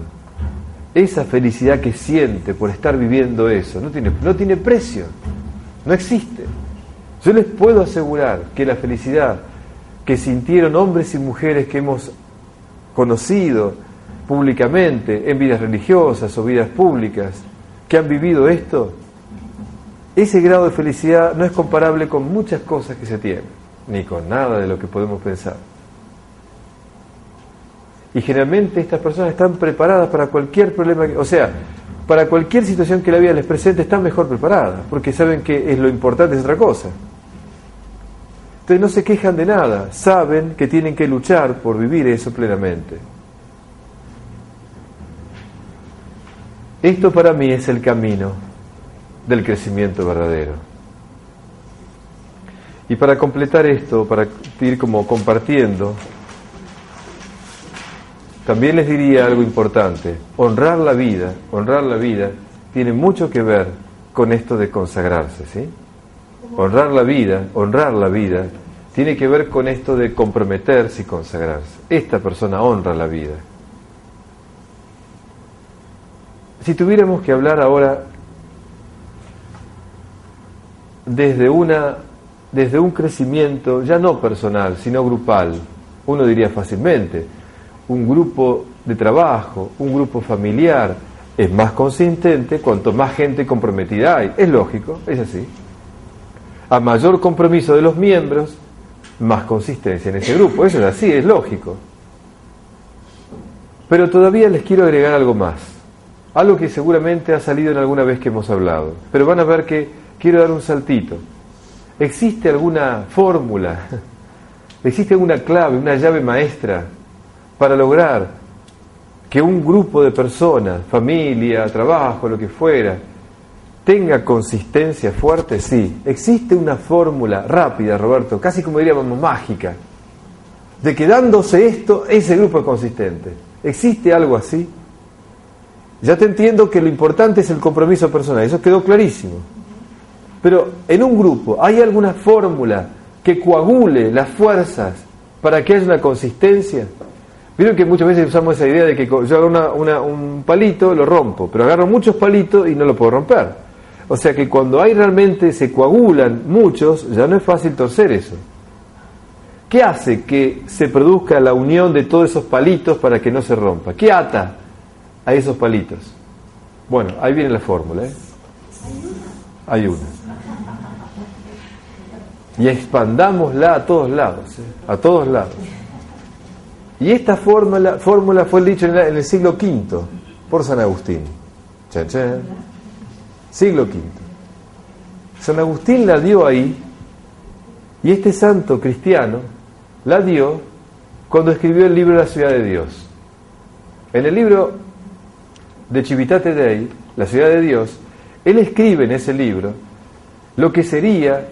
Speaker 1: esa felicidad que siente por estar viviendo eso, no tiene, no tiene precio, no existe. Yo les puedo asegurar que la felicidad que sintieron hombres y mujeres que hemos conocido públicamente en vidas religiosas o vidas públicas, que han vivido esto, ese grado de felicidad no es comparable con muchas cosas que se tienen, ni con nada de lo que podemos pensar. Y generalmente estas personas están preparadas para cualquier problema, o sea, para cualquier situación que la vida les presente, están mejor preparadas, porque saben que es lo importante es otra cosa. Entonces no se quejan de nada, saben que tienen que luchar por vivir eso plenamente. Esto para mí es el camino del crecimiento verdadero. Y para completar esto, para ir como compartiendo, también les diría algo importante. Honrar la vida, honrar la vida, tiene mucho que ver con esto de consagrarse, ¿sí? Honrar la vida, honrar la vida, tiene que ver con esto de comprometerse y consagrarse. Esta persona honra la vida. Si tuviéramos que hablar ahora desde, una, desde un crecimiento ya no personal, sino grupal, uno diría fácilmente, un grupo de trabajo, un grupo familiar, es más consistente cuanto más gente comprometida hay. Es lógico, es así. A mayor compromiso de los miembros, más consistencia en ese grupo. Eso es así, es lógico. Pero todavía les quiero agregar algo más. Algo que seguramente ha salido en alguna vez que hemos hablado. Pero van a ver que quiero dar un saltito. ¿Existe alguna fórmula? ¿Existe alguna clave, una llave maestra para lograr que un grupo de personas, familia, trabajo, lo que fuera, tenga consistencia fuerte? Sí. Existe una fórmula rápida, Roberto, casi como diríamos mágica, de que dándose esto, ese grupo es consistente. ¿Existe algo así? Ya te entiendo que lo importante es el compromiso personal, eso quedó clarísimo. Pero en un grupo, ¿hay alguna fórmula que coagule las fuerzas para que haya una consistencia? Vieron que muchas veces usamos esa idea de que yo agarro un palito, lo rompo, pero agarro muchos palitos y no lo puedo romper. O sea que cuando hay realmente, se coagulan muchos, ya no es fácil torcer eso. ¿Qué hace que se produzca la unión de todos esos palitos para que no se rompa? ¿Qué ata a esos palitos? Bueno, ahí viene la fórmula. ¿eh? Hay una. Y expandámosla a todos lados, ¿eh? a todos lados. Y esta fórmula, fórmula fue dicha en, el siglo V por San Agustín. Siglo V. San Agustín la dio ahí y este santo cristiano la dio cuando escribió el libro La ciudad de Dios. En el libro de Civitate Dei, La ciudad de Dios, él escribe en ese libro lo que sería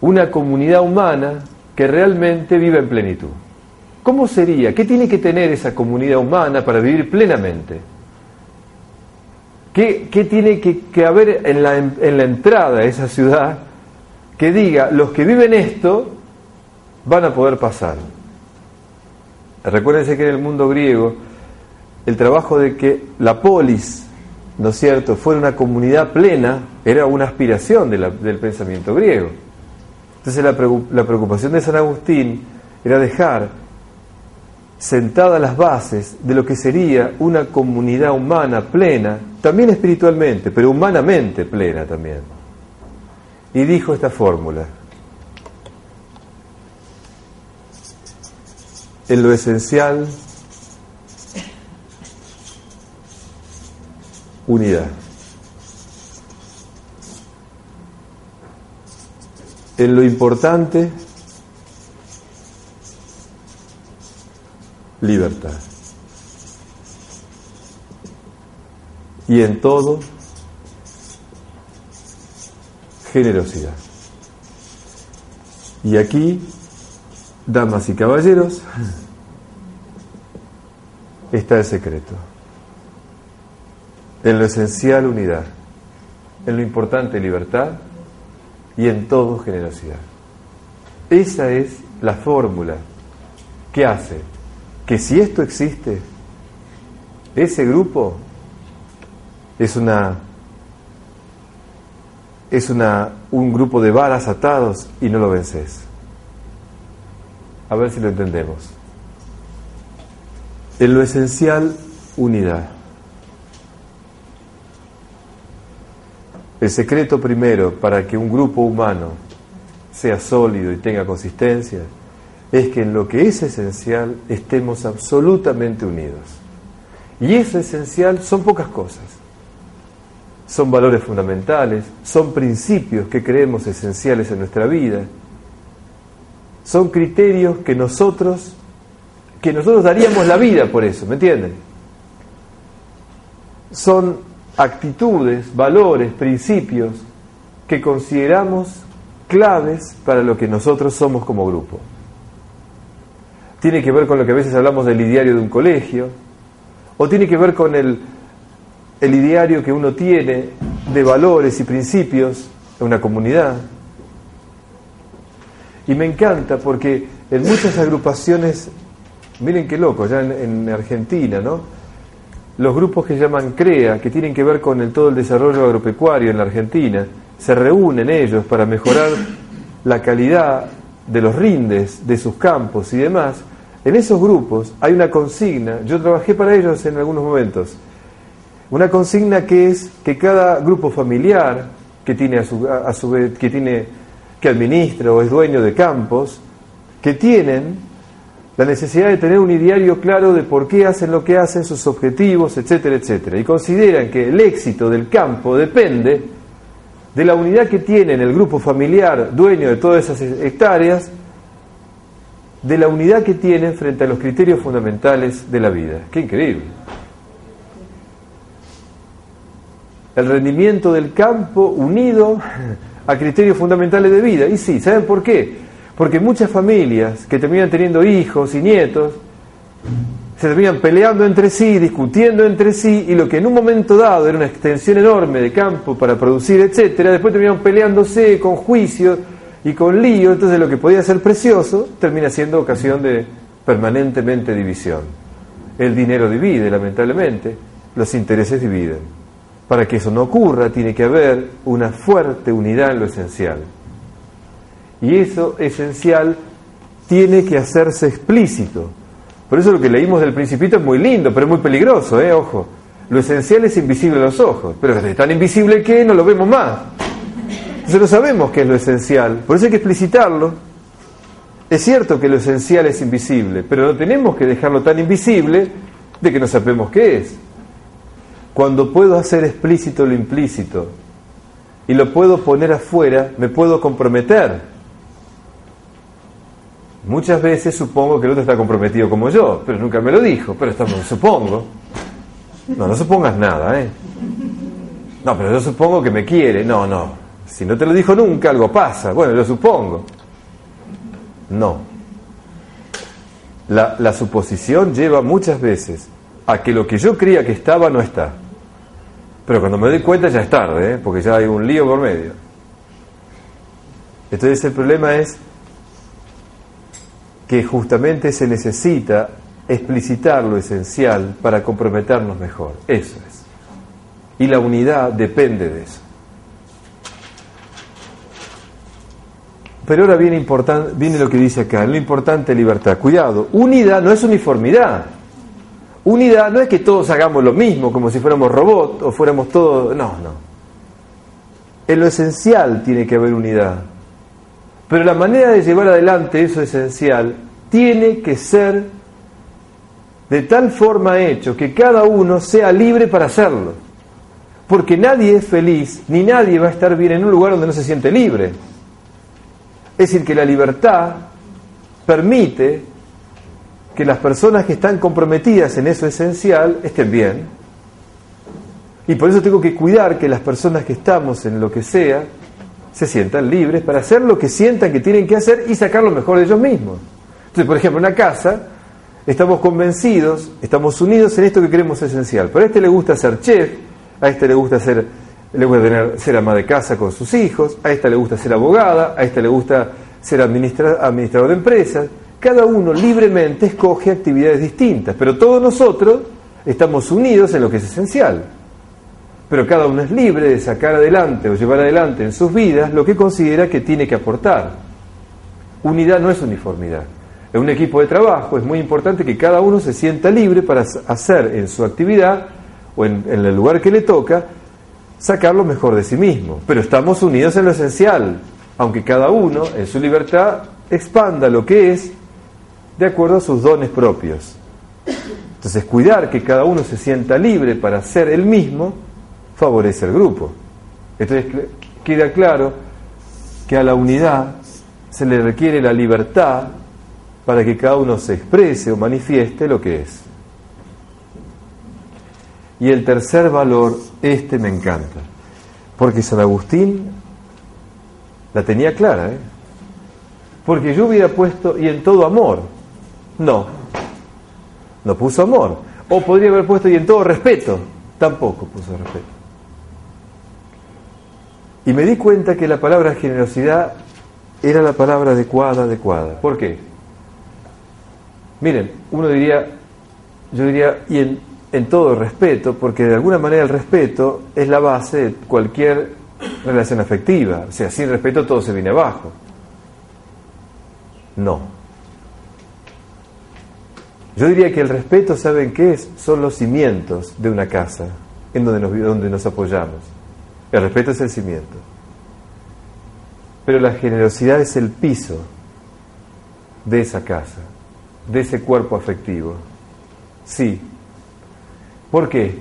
Speaker 1: una comunidad humana que realmente vive en plenitud. ¿Cómo sería? ¿Qué tiene que tener esa comunidad humana para vivir plenamente? ¿Qué, tiene que, haber en la, en la entrada a esa ciudad que diga, los que viven esto van a poder pasar? Recuérdense que en el mundo griego el trabajo de que la polis, ¿no es cierto?, fuera una comunidad plena, era una aspiración del pensamiento griego. Entonces la preocupación de San Agustín era dejar sentadas las bases de lo que sería una comunidad humana plena, también espiritualmente, pero humanamente plena también. Y dijo esta fórmula. En lo esencial, unidad. En lo importante, libertad. Y en todo, generosidad. Y aquí, damas y caballeros, está el secreto. En lo esencial, unidad. En lo importante, libertad. Y en todo, generosidad. Esa es la fórmula que hace que si esto existe, ese grupo es una es una, un grupo de varas atados y no lo vences. A ver si lo entendemos. En lo esencial, unidad. El secreto primero para que un grupo humano sea sólido y tenga consistencia es que en lo que es esencial estemos absolutamente unidos. Y eso esencial son pocas cosas. Son valores fundamentales, son principios que creemos esenciales en nuestra vida, son criterios que nosotros que nosotros daríamos la vida por eso, ¿me entienden? Son actitudes, valores, principios que consideramos claves para lo que nosotros somos como grupo. Tiene que ver con lo que a veces hablamos del ideario de un colegio, o tiene que ver con el, el ideario que uno tiene de valores y principios de una comunidad. Y me encanta porque en muchas agrupaciones, miren qué loco, ya en, Argentina, ¿no? Los grupos que llaman CREA, que tienen que ver con el, todo el desarrollo agropecuario en la Argentina, se reúnen ellos para mejorar la calidad de los rindes de sus campos y demás. En esos grupos hay una consigna, yo trabajé para ellos en algunos momentos, una consigna que es que cada grupo familiar que tiene a su, a su vez, que tiene que administra o es dueño de campos, que tienen la necesidad de tener un ideario claro de por qué hacen lo que hacen, sus objetivos, etcétera, etcétera. Y consideran que el éxito del campo depende de la unidad que tiene el grupo familiar dueño de todas esas hectáreas, de la unidad que tienen frente a los criterios fundamentales de la vida. Qué increíble. El rendimiento del campo unido a criterios fundamentales de vida. Y sí, ¿saben por qué? Porque muchas familias que terminan teniendo hijos y nietos se terminan peleando entre sí, discutiendo entre sí, y lo que en un momento dado era una extensión enorme de campo para producir, etcétera, después terminan peleándose con juicios y con lío, entonces lo que podía ser precioso termina siendo ocasión de permanentemente división. El dinero divide, lamentablemente, los intereses dividen. Para que eso no ocurra, tiene que haber una fuerte unidad en lo esencial. Y eso esencial tiene que hacerse explícito. Por eso lo que leímos del principito es muy lindo, pero es muy peligroso, ¿eh? Ojo. Lo esencial es invisible a los ojos, pero es tan invisible que no lo vemos más. Entonces no sabemos qué es lo esencial, por eso hay que explicitarlo. Es cierto que lo esencial es invisible, pero no tenemos que dejarlo tan invisible de que no sabemos qué es. Cuando puedo hacer explícito lo implícito y lo puedo poner afuera, me puedo comprometer. Muchas veces supongo que el otro está comprometido como yo, pero nunca me lo dijo, pero estamos, supongo. No, no supongas nada, ¿eh? No, pero yo supongo que me quiere. No, no. Si no te lo dijo nunca, algo pasa. Bueno, lo supongo. No. La, la suposición lleva muchas veces a que lo que yo creía que estaba no está. Pero cuando me doy cuenta ya es tarde, ¿eh? porque ya hay un lío por medio. Entonces el problema es que justamente se necesita explicitar lo esencial para comprometernos mejor. Eso es. Y la unidad depende de eso. Pero ahora viene, viene lo que dice acá, lo importante libertad. Cuidado, unidad no es uniformidad. Unidad no es que todos hagamos lo mismo, como si fuéramos robots o fuéramos todos... No, no. En lo esencial tiene que haber unidad. Pero la manera de llevar adelante eso esencial tiene que ser de tal forma hecho que cada uno sea libre para hacerlo. Porque nadie es feliz, ni nadie va a estar bien en un lugar donde no se siente libre. Es decir, que la libertad permite que las personas que están comprometidas en eso esencial estén bien. Y por eso tengo que cuidar que las personas que estamos en lo que sea se sientan libres para hacer lo que sientan que tienen que hacer y sacar lo mejor de ellos mismos. Entonces, por ejemplo, en una casa estamos convencidos, estamos unidos en esto que queremos esencial. Pero a este le gusta ser chef, a este le gusta ser, le gusta tener, ser ama de casa con sus hijos, a esta le gusta ser abogada, a esta le gusta ser administrador de empresas. Cada uno libremente escoge actividades distintas, pero todos nosotros estamos unidos en lo que es esencial. Pero cada uno es libre de sacar adelante o llevar adelante en sus vidas lo que considera que tiene que aportar. Unidad no es uniformidad. En un equipo de trabajo es muy importante que cada uno se sienta libre para hacer en su actividad o en, el lugar que le toca, sacar lo mejor de sí mismo. Pero estamos unidos en lo esencial, aunque cada uno en su libertad expanda lo que es de acuerdo a sus dones propios. Entonces, cuidar que cada uno se sienta libre para ser el mismo favorece al grupo. Entonces, queda claro que a la unidad se le requiere la libertad para que cada uno se exprese o manifieste lo que es. Y el tercer valor, este me encanta, porque San Agustín la tenía clara, ¿eh? porque yo hubiera puesto y en todo amor. No, no puso amor. O podría haber puesto y en todo respeto. Tampoco puso respeto. Y me di cuenta que la palabra generosidad era la palabra adecuada, adecuada. ¿Por qué? Miren, uno diría, yo diría, y en, en todo respeto, porque de alguna manera el respeto es la base de cualquier relación afectiva. O sea, sin respeto todo se viene abajo. No. Yo diría que el respeto, ¿saben qué es? Son los cimientos de una casa en donde nos, donde nos apoyamos. El respeto es el cimiento. Pero la generosidad es el piso de esa casa, de ese cuerpo afectivo. Sí, ¿Por qué?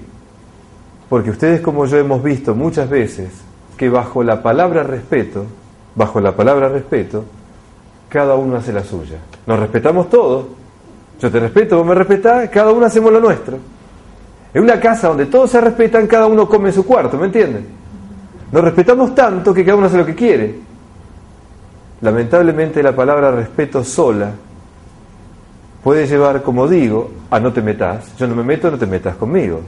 Speaker 1: Porque ustedes como yo hemos visto muchas veces que bajo la palabra respeto, bajo la palabra respeto, cada uno hace la suya. Nos respetamos todos. Yo te respeto, vos me respetás, cada uno hacemos lo nuestro. En una casa donde todos se respetan, cada uno come en su cuarto, ¿me entienden? Nos respetamos tanto que cada uno hace lo que quiere. Lamentablemente la palabra respeto sola puede llevar, como digo, a no te metas. Yo no me meto, no te metas conmigo.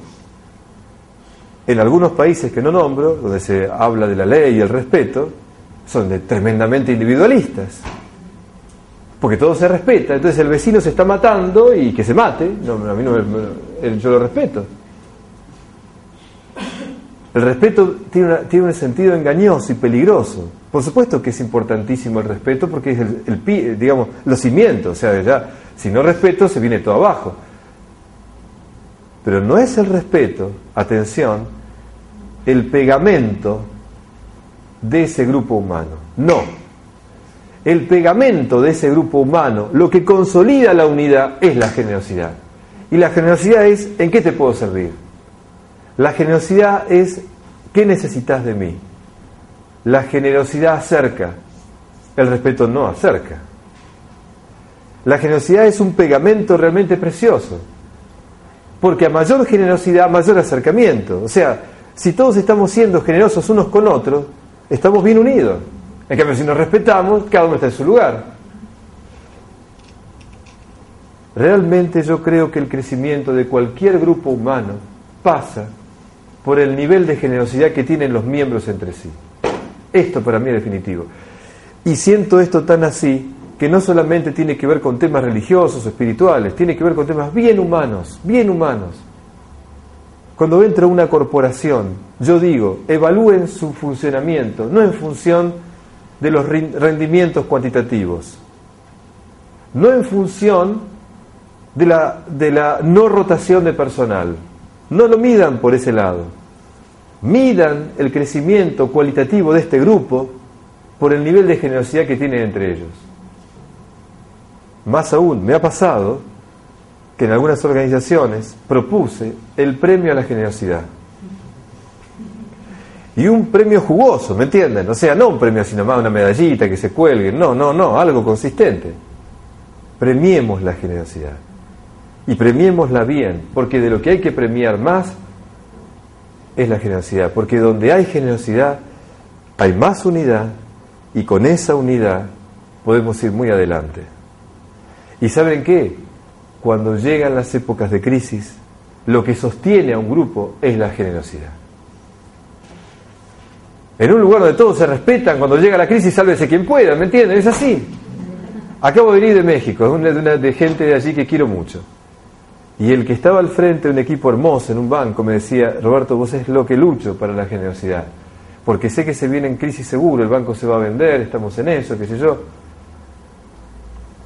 Speaker 1: En algunos países que no nombro, donde se habla de la ley y el respeto, son de tremendamente individualistas. Porque todo se respeta. Entonces el vecino se está matando y que se mate. No, a mí no yo lo respeto. El respeto tiene, tiene, un sentido engañoso y peligroso. Por supuesto que es importantísimo el respeto porque es el, el digamos, los cimientos. O sea, ya si no respeto, se viene todo abajo. Pero no es el respeto, atención, el pegamento de ese grupo humano. No. El pegamento de ese grupo humano, lo que consolida la unidad, es la generosidad. Y la generosidad es, ¿en qué te puedo servir? La generosidad es, ¿qué necesitas de mí? La generosidad acerca, el respeto no acerca. La generosidad es un pegamento realmente precioso, porque a mayor generosidad, mayor acercamiento. O sea, si todos estamos siendo generosos unos con otros, estamos bien unidos. En cambio, si nos respetamos, cada uno está en su lugar. Realmente yo creo que el crecimiento de cualquier grupo humano pasa por el nivel de generosidad que tienen los miembros entre sí. Esto para mí es definitivo. Y siento esto tan así que no solamente tiene que ver con temas religiosos o espirituales, tiene que ver con temas bien humanos, bien humanos. Cuando entra una corporación, yo digo, evalúen su funcionamiento, no en función de los rendimientos cuantitativos, no en función de la, de la no rotación de personal, no lo midan por ese lado, midan el crecimiento cualitativo de este grupo por el nivel de generosidad que tienen entre ellos. Más aún, me ha pasado que en algunas organizaciones propuse el premio a la generosidad. Y un premio jugoso, ¿me entienden? O sea, no un premio sino más una medallita que se cuelgue, no, no, no, algo consistente. Premiemos la generosidad. Y premiémosla bien, porque de lo que hay que premiar más es la generosidad, porque donde hay generosidad hay más unidad y con esa unidad podemos ir muy adelante. ¿Y saben qué? Cuando llegan las épocas de crisis, lo que sostiene a un grupo es la generosidad. En un lugar donde todos se respetan, cuando llega la crisis, sálvese quien pueda, ¿me entienden? Es así. Acabo de venir de México, es una, de, de gente de allí que quiero mucho. Y el que estaba al frente de un equipo hermoso en un banco me decía, Roberto, vos es lo que lucho para la generosidad, porque sé que se viene en crisis seguro, el banco se va a vender, estamos en eso, qué sé yo.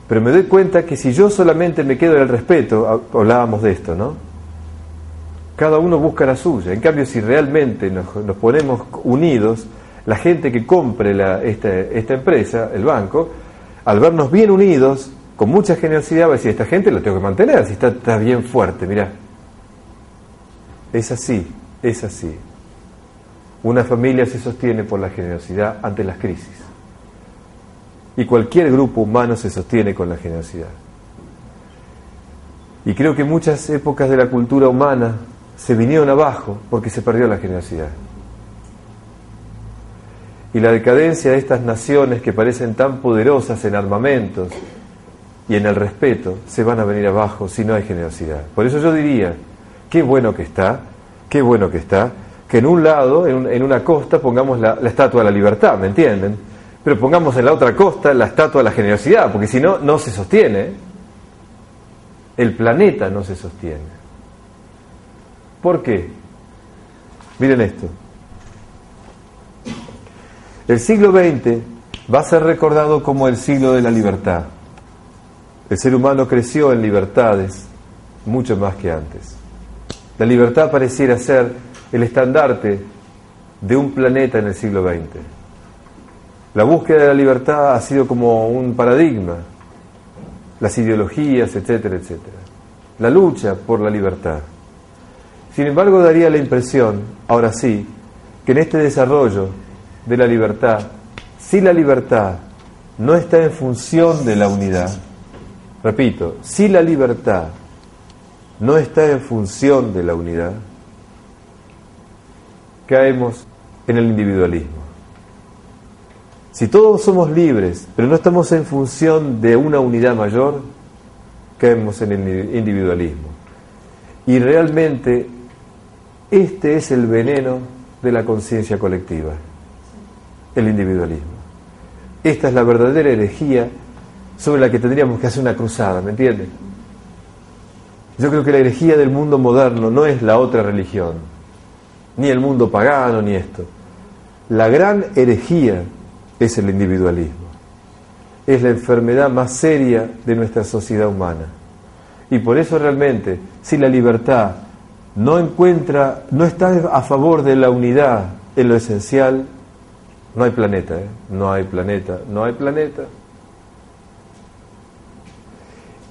Speaker 1: Pero me doy cuenta que si yo solamente me quedo en el respeto, hablábamos de esto, ¿no? Cada uno busca la suya. En cambio, si realmente nos, ponemos unidos, la gente que compre esta, empresa, el banco, al vernos bien unidos, con mucha generosidad, va a decir, esta gente la tengo que mantener, si está, está bien fuerte, mira. Es así, es así. Una familia se sostiene por la generosidad ante las crisis. Y cualquier grupo humano se sostiene con la generosidad. Y creo que muchas épocas de la cultura humana se vinieron abajo porque se perdió la generosidad. Y la decadencia de estas naciones que parecen tan poderosas en armamentos y en el respeto se van a venir abajo si no hay generosidad. Por eso yo diría, qué bueno que está, qué bueno que está, que en un lado, en, una costa, pongamos la estatua de la libertad, ¿me entienden? pero pongamos en la otra costa la estatua de la generosidad, porque si no, no se sostiene. El planeta no se sostiene. ¿Por qué? Miren esto. El siglo XX va a ser recordado como el siglo de la libertad. El ser humano creció en libertades mucho más que antes. La libertad pareciera ser el estandarte de un planeta en el siglo XX. La búsqueda de la libertad ha sido como un paradigma, las ideologías, etcétera, etcétera. La lucha por la libertad. Sin embargo, daría la impresión, ahora sí, que en este desarrollo de la libertad, si la libertad no está en función de la unidad, repito, si la libertad no está en función de la unidad, caemos en el individualismo. Si todos somos libres, pero no estamos en función de una unidad mayor, caemos en el individualismo. Y realmente este es el veneno de la conciencia colectiva, el individualismo. Esta es la verdadera herejía sobre la que tendríamos que hacer una cruzada, ¿me entienden? Yo creo que la herejía del mundo moderno no es la otra religión, ni el mundo pagano, ni esto. La gran herejía es el individualismo. Es la enfermedad más seria de nuestra sociedad humana. Y por eso realmente, si la libertad no encuentra, no está a favor de la unidad en lo esencial, no hay planeta, ¿eh? no hay planeta, no hay planeta.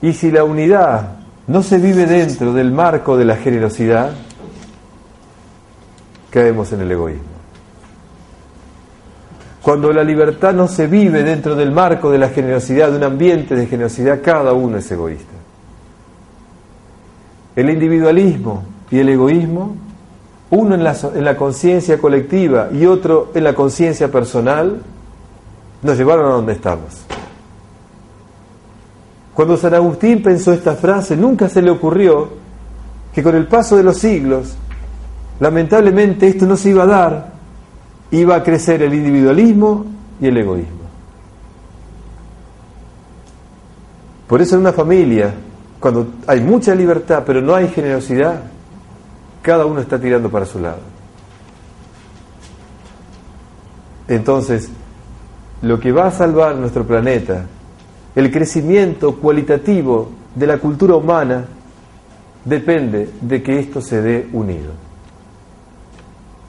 Speaker 1: Y si la unidad no se vive dentro del marco de la generosidad, caemos en el egoísmo. Cuando la libertad no se vive dentro del marco de la generosidad, de un ambiente de generosidad, cada uno es egoísta. El individualismo y el egoísmo, uno en la, en la conciencia colectiva y otro en la conciencia personal, nos llevaron a donde estamos. Cuando San Agustín pensó esta frase, nunca se le ocurrió que con el paso de los siglos, lamentablemente esto no se iba a dar iba a crecer el individualismo y el egoísmo. Por eso en una familia, cuando hay mucha libertad pero no hay generosidad, cada uno está tirando para su lado. Entonces, lo que va a salvar nuestro planeta, el crecimiento cualitativo de la cultura humana, depende de que esto se dé unido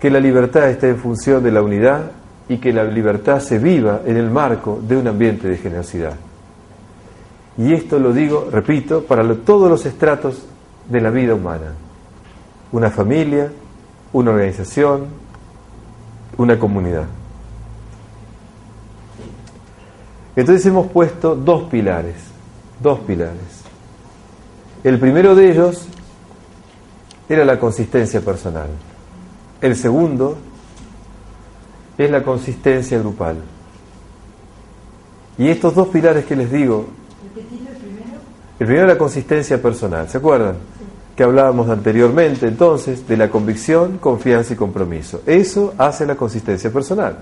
Speaker 1: que la libertad esté en función de la unidad y que la libertad se viva en el marco de un ambiente de generosidad. Y esto lo digo, repito, para todos los estratos de la vida humana. Una familia, una organización, una comunidad. Entonces hemos puesto dos pilares, dos pilares. El primero de ellos era la consistencia personal. El segundo es la consistencia grupal. Y estos dos pilares que les digo, el primero, el primero es la consistencia personal, ¿se acuerdan? Que hablábamos anteriormente entonces de la convicción, confianza y compromiso. Eso hace la consistencia personal.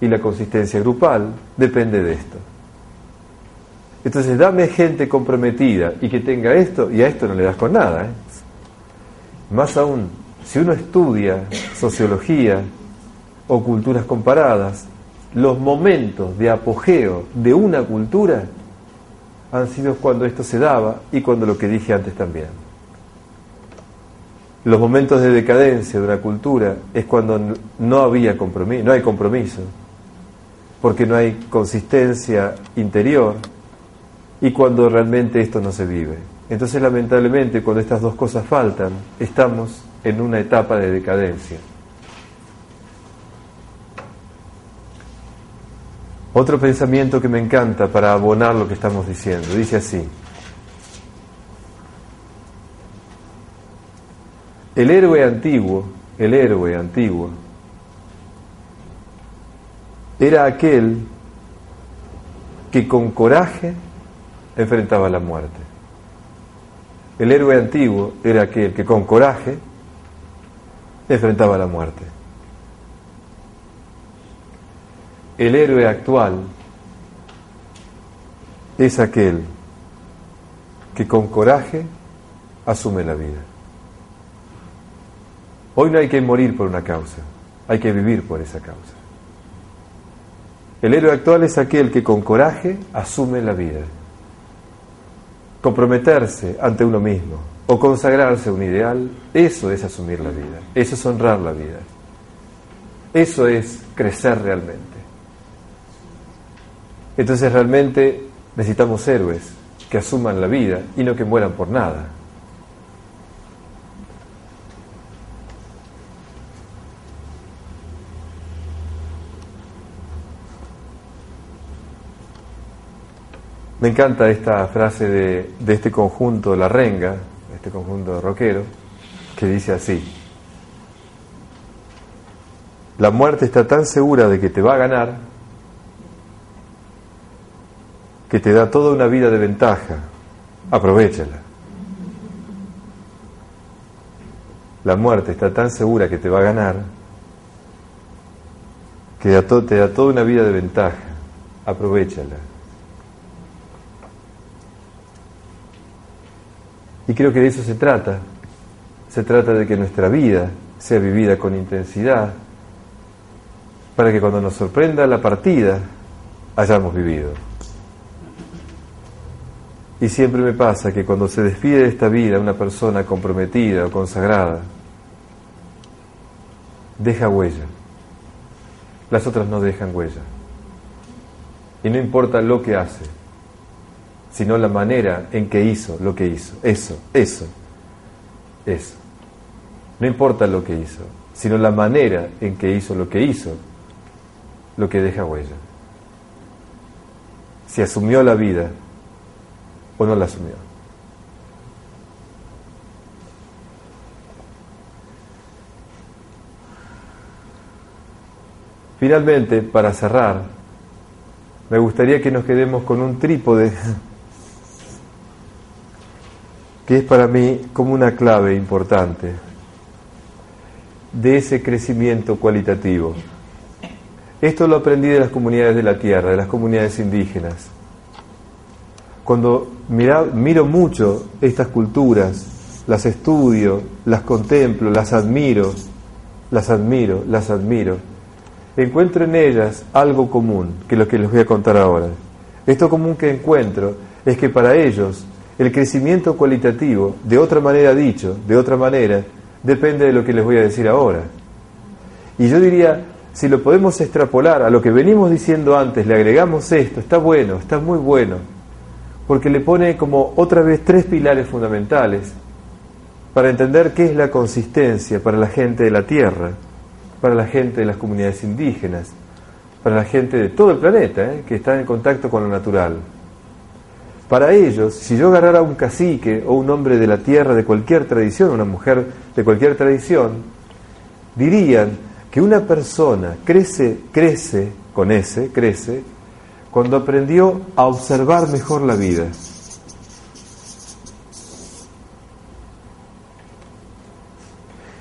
Speaker 1: Y la consistencia grupal depende de esto. Entonces, dame gente comprometida y que tenga esto, y a esto no le das con nada. ¿eh? Más aún, si uno estudia sociología o culturas comparadas, los momentos de apogeo de una cultura han sido cuando esto se daba y cuando lo que dije antes también. Los momentos de decadencia de una cultura es cuando no había compromiso, no hay compromiso, porque no hay consistencia interior y cuando realmente esto no se vive. Entonces, lamentablemente, cuando estas dos cosas faltan, estamos en una etapa de decadencia. Otro pensamiento que me encanta para abonar lo que estamos diciendo, dice así, el héroe antiguo, el héroe antiguo, era aquel que con coraje enfrentaba la muerte. El héroe antiguo era aquel que con coraje enfrentaba la muerte. El héroe actual es aquel que con coraje asume la vida. Hoy no hay que morir por una causa, hay que vivir por esa causa. El héroe actual es aquel que con coraje asume la vida. Comprometerse ante uno mismo o consagrarse a un ideal, eso es asumir la vida, eso es honrar la vida, eso es crecer realmente. Entonces realmente necesitamos héroes que asuman la vida y no que mueran por nada. Me encanta esta frase de, este conjunto, La Renga, este conjunto de rockero, que dice así, la muerte está tan segura de que te va a ganar que te da toda una vida de ventaja, aprovechala. La muerte está tan segura que te va a ganar que te da toda una vida de ventaja, aprovechala. Y creo que de eso se trata. Se trata de que nuestra vida sea vivida con intensidad para que cuando nos sorprenda la partida hayamos vivido. Y siempre me pasa que cuando se despide de esta vida una persona comprometida o consagrada, deja huella. Las otras no dejan huella. Y no importa lo que hace, sino la manera en que hizo lo que hizo. Eso, eso, eso. No importa lo que hizo, sino la manera en que hizo lo que hizo, lo que deja huella. Si asumió la vida o no la asumió. Finalmente, para cerrar, me gustaría que nos quedemos con un trípode que es para mí como una clave importante de ese crecimiento cualitativo. Esto lo aprendí de las comunidades de la tierra, de las comunidades indígenas. Cuando miro mucho estas culturas, las estudio, las contemplo, las admiro, las admiro, las admiro, encuentro en ellas algo común, que es lo que les voy a contar ahora. Esto común que encuentro es que para ellos el crecimiento cualitativo, de otra manera dicho, de otra manera, depende de lo que les voy a decir ahora. Y yo diría, si lo podemos extrapolar a lo que venimos diciendo antes, le agregamos esto, está bueno, está muy bueno, porque le pone como otra vez tres pilares fundamentales para entender qué es la consistencia para la gente de la Tierra, para la gente de las comunidades indígenas, para la gente de todo el planeta, ¿eh? que está en contacto con lo natural. Para ellos, si yo agarrara un cacique o un hombre de la tierra de cualquier tradición, una mujer de cualquier tradición, dirían que una persona crece, crece, con ese, crece, cuando aprendió a observar mejor la vida.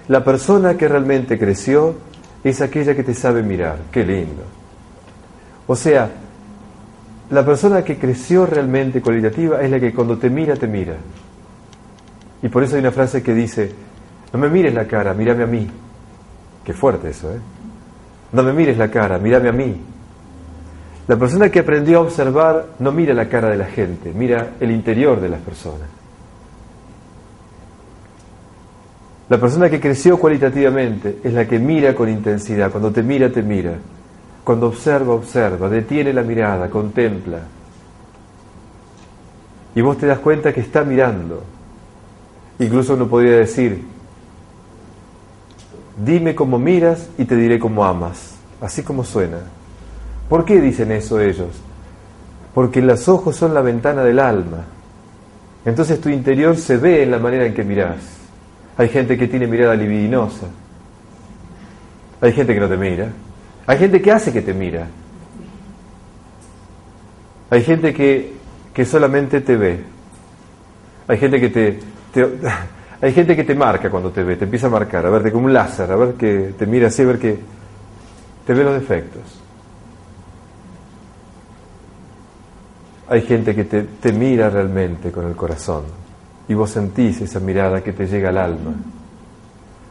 Speaker 1: La persona que realmente creció es aquella que te sabe mirar. Qué lindo. O sea, la persona que creció realmente cualitativa es la que cuando te mira, te mira. Y por eso hay una frase que dice, no me mires la cara, mírame a mí. Qué fuerte eso, ¿eh? No me mires la cara, mírame a mí. La persona que aprendió a observar no mira la cara de la gente, mira el interior de las personas. La persona que creció cualitativamente es la que mira con intensidad. Cuando te mira, te mira. Cuando observa, observa. Detiene la mirada, contempla. Y vos te das cuenta que está mirando. Incluso uno podría decir, dime cómo miras y te diré cómo amas. Así como suena. ¿Por qué dicen eso ellos? Porque los ojos son la ventana del alma. Entonces tu interior se ve en la manera en que mirás. Hay gente que tiene mirada libidinosa. Hay gente que no te mira. Hay gente que hace que te mira. Hay gente que, que solamente te ve. Hay gente que te, hay gente que te marca cuando te ve, te empieza a marcar, a verte como un láser, a ver que te mira así, a ver que te ve los defectos. Hay gente que te, te mira realmente con el corazón y vos sentís esa mirada que te llega al alma.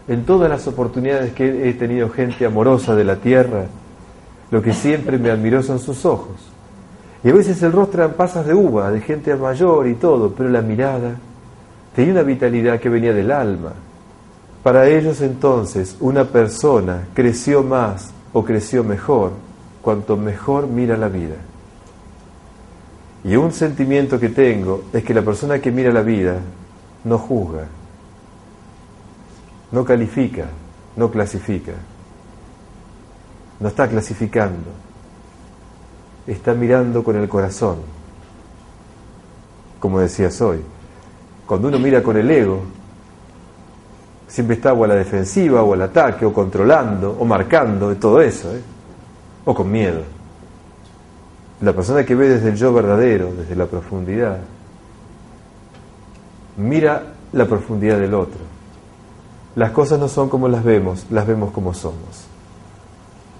Speaker 1: En todas las oportunidades que he tenido gente amorosa de la tierra, lo que siempre me admiró son sus ojos. Y a veces el rostro eran pasas de uva, de gente mayor y todo, pero la mirada tenía una vitalidad que venía del alma. Para ellos entonces una persona creció más o creció mejor cuanto mejor mira la vida. Y un sentimiento que tengo es que la persona que mira la vida no juzga, no califica, no clasifica, no está clasificando, está mirando con el corazón, como decías hoy. Cuando uno mira con el ego, siempre está o a la defensiva, o al ataque, o controlando, o marcando, todo eso, ¿eh? o con miedo. La persona que ve desde el yo verdadero, desde la profundidad, mira la profundidad del otro. Las cosas no son como las vemos, las vemos como somos.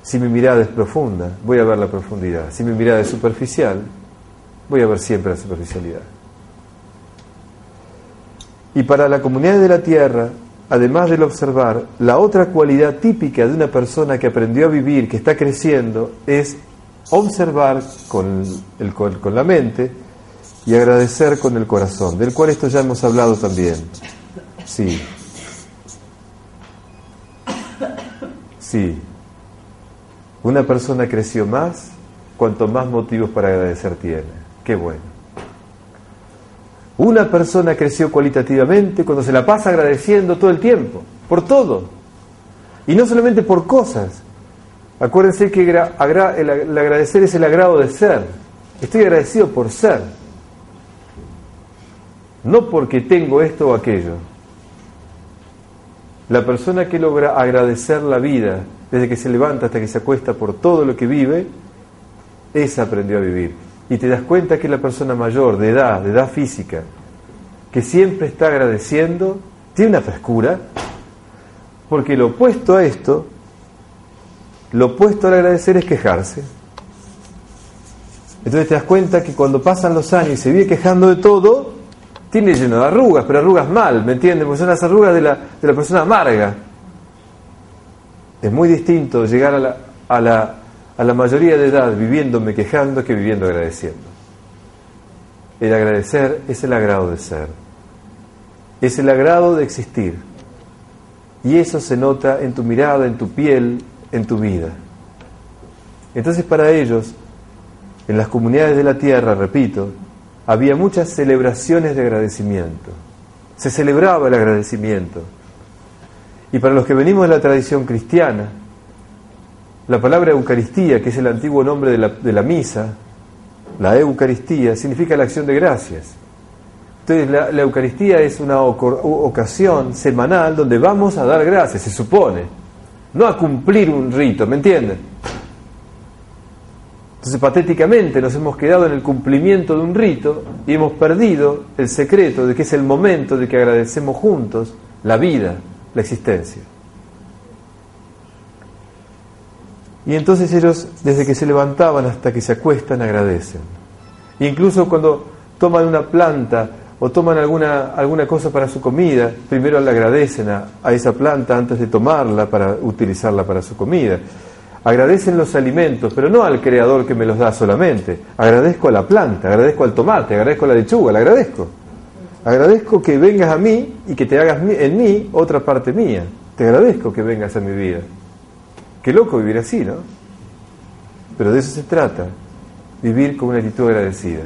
Speaker 1: Si mi mirada es profunda, voy a ver la profundidad. Si mi mirada es superficial, voy a ver siempre la superficialidad. Y para la comunidad de la tierra, además del observar, la otra cualidad típica de una persona que aprendió a vivir, que está creciendo, es observar con, el, con la mente y agradecer con el corazón, del cual esto ya hemos hablado también. Sí. Sí. Una persona creció más cuanto más motivos para agradecer tiene. Qué bueno. Una persona creció cualitativamente cuando se la pasa agradeciendo todo el tiempo, por todo. Y no solamente por cosas, Acuérdense que el, agradecer es el agrado de ser. Estoy agradecido por ser. No porque tengo esto o aquello. La persona que logra agradecer la vida desde que se levanta hasta que se acuesta por todo lo que vive, esa aprendió a vivir. Y te das cuenta que la persona mayor, de edad, de edad física, que siempre está agradeciendo, tiene una frescura, porque lo opuesto a esto lo opuesto al agradecer es quejarse. Entonces te das cuenta que cuando pasan los años y se vive quejando de todo, tiene lleno de arrugas, pero arrugas mal, ¿me entiendes? Porque son las arrugas de la, de la persona amarga. Es muy distinto llegar a la, a, la, a la mayoría de edad viviéndome quejando que viviendo agradeciendo. El agradecer es el agrado de ser, es el agrado de existir. Y eso se nota en tu mirada, en tu piel, en tu vida. Entonces para ellos, en las comunidades de la tierra, repito, había muchas celebraciones de agradecimiento. Se celebraba el agradecimiento. Y para los que venimos de la tradición cristiana, la palabra Eucaristía, que es el antiguo nombre de la, misa, la Eucaristía, significa la acción de gracias. Entonces la, la Eucaristía es una ocasión semanal donde vamos a dar gracias, se supone no a cumplir un rito, ¿me entienden? Entonces, patéticamente nos hemos quedado en el cumplimiento de un rito y hemos perdido el secreto de que es el momento de que agradecemos juntos la vida, la existencia. Y entonces ellos, desde que se levantaban hasta que se acuestan, agradecen. incluso cuando toman una planta o toman alguna, alguna cosa para su comida, primero le agradecen a, a esa planta antes de tomarla para utilizarla para su comida. Agradecen los alimentos, pero no al creador que me los da solamente. Agradezco a la planta, agradezco al tomate, agradezco a la lechuga, le agradezco. Agradezco que vengas a mí y que te hagas en mí otra parte mía. Te agradezco que vengas a mi vida. Qué loco vivir así, ¿no? Pero de eso se trata, vivir con una actitud agradecida.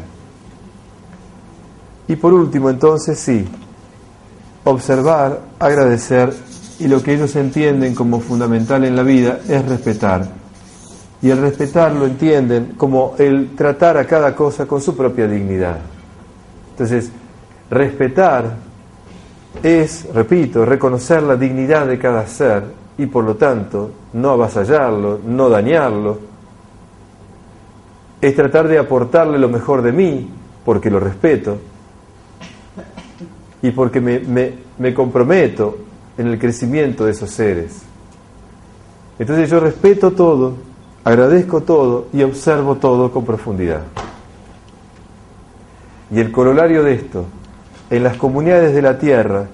Speaker 1: Y por último, entonces, sí, observar, agradecer y lo que ellos entienden como fundamental en la vida es respetar. Y el respetar lo entienden como el tratar a cada cosa con su propia dignidad. Entonces, respetar es, repito, reconocer la dignidad de cada ser y por lo tanto no avasallarlo, no dañarlo. Es tratar de aportarle lo mejor de mí porque lo respeto y porque me, me, me comprometo en el crecimiento de esos seres. Entonces yo respeto todo, agradezco todo y observo todo con profundidad. Y el corolario de esto, en las comunidades de la tierra,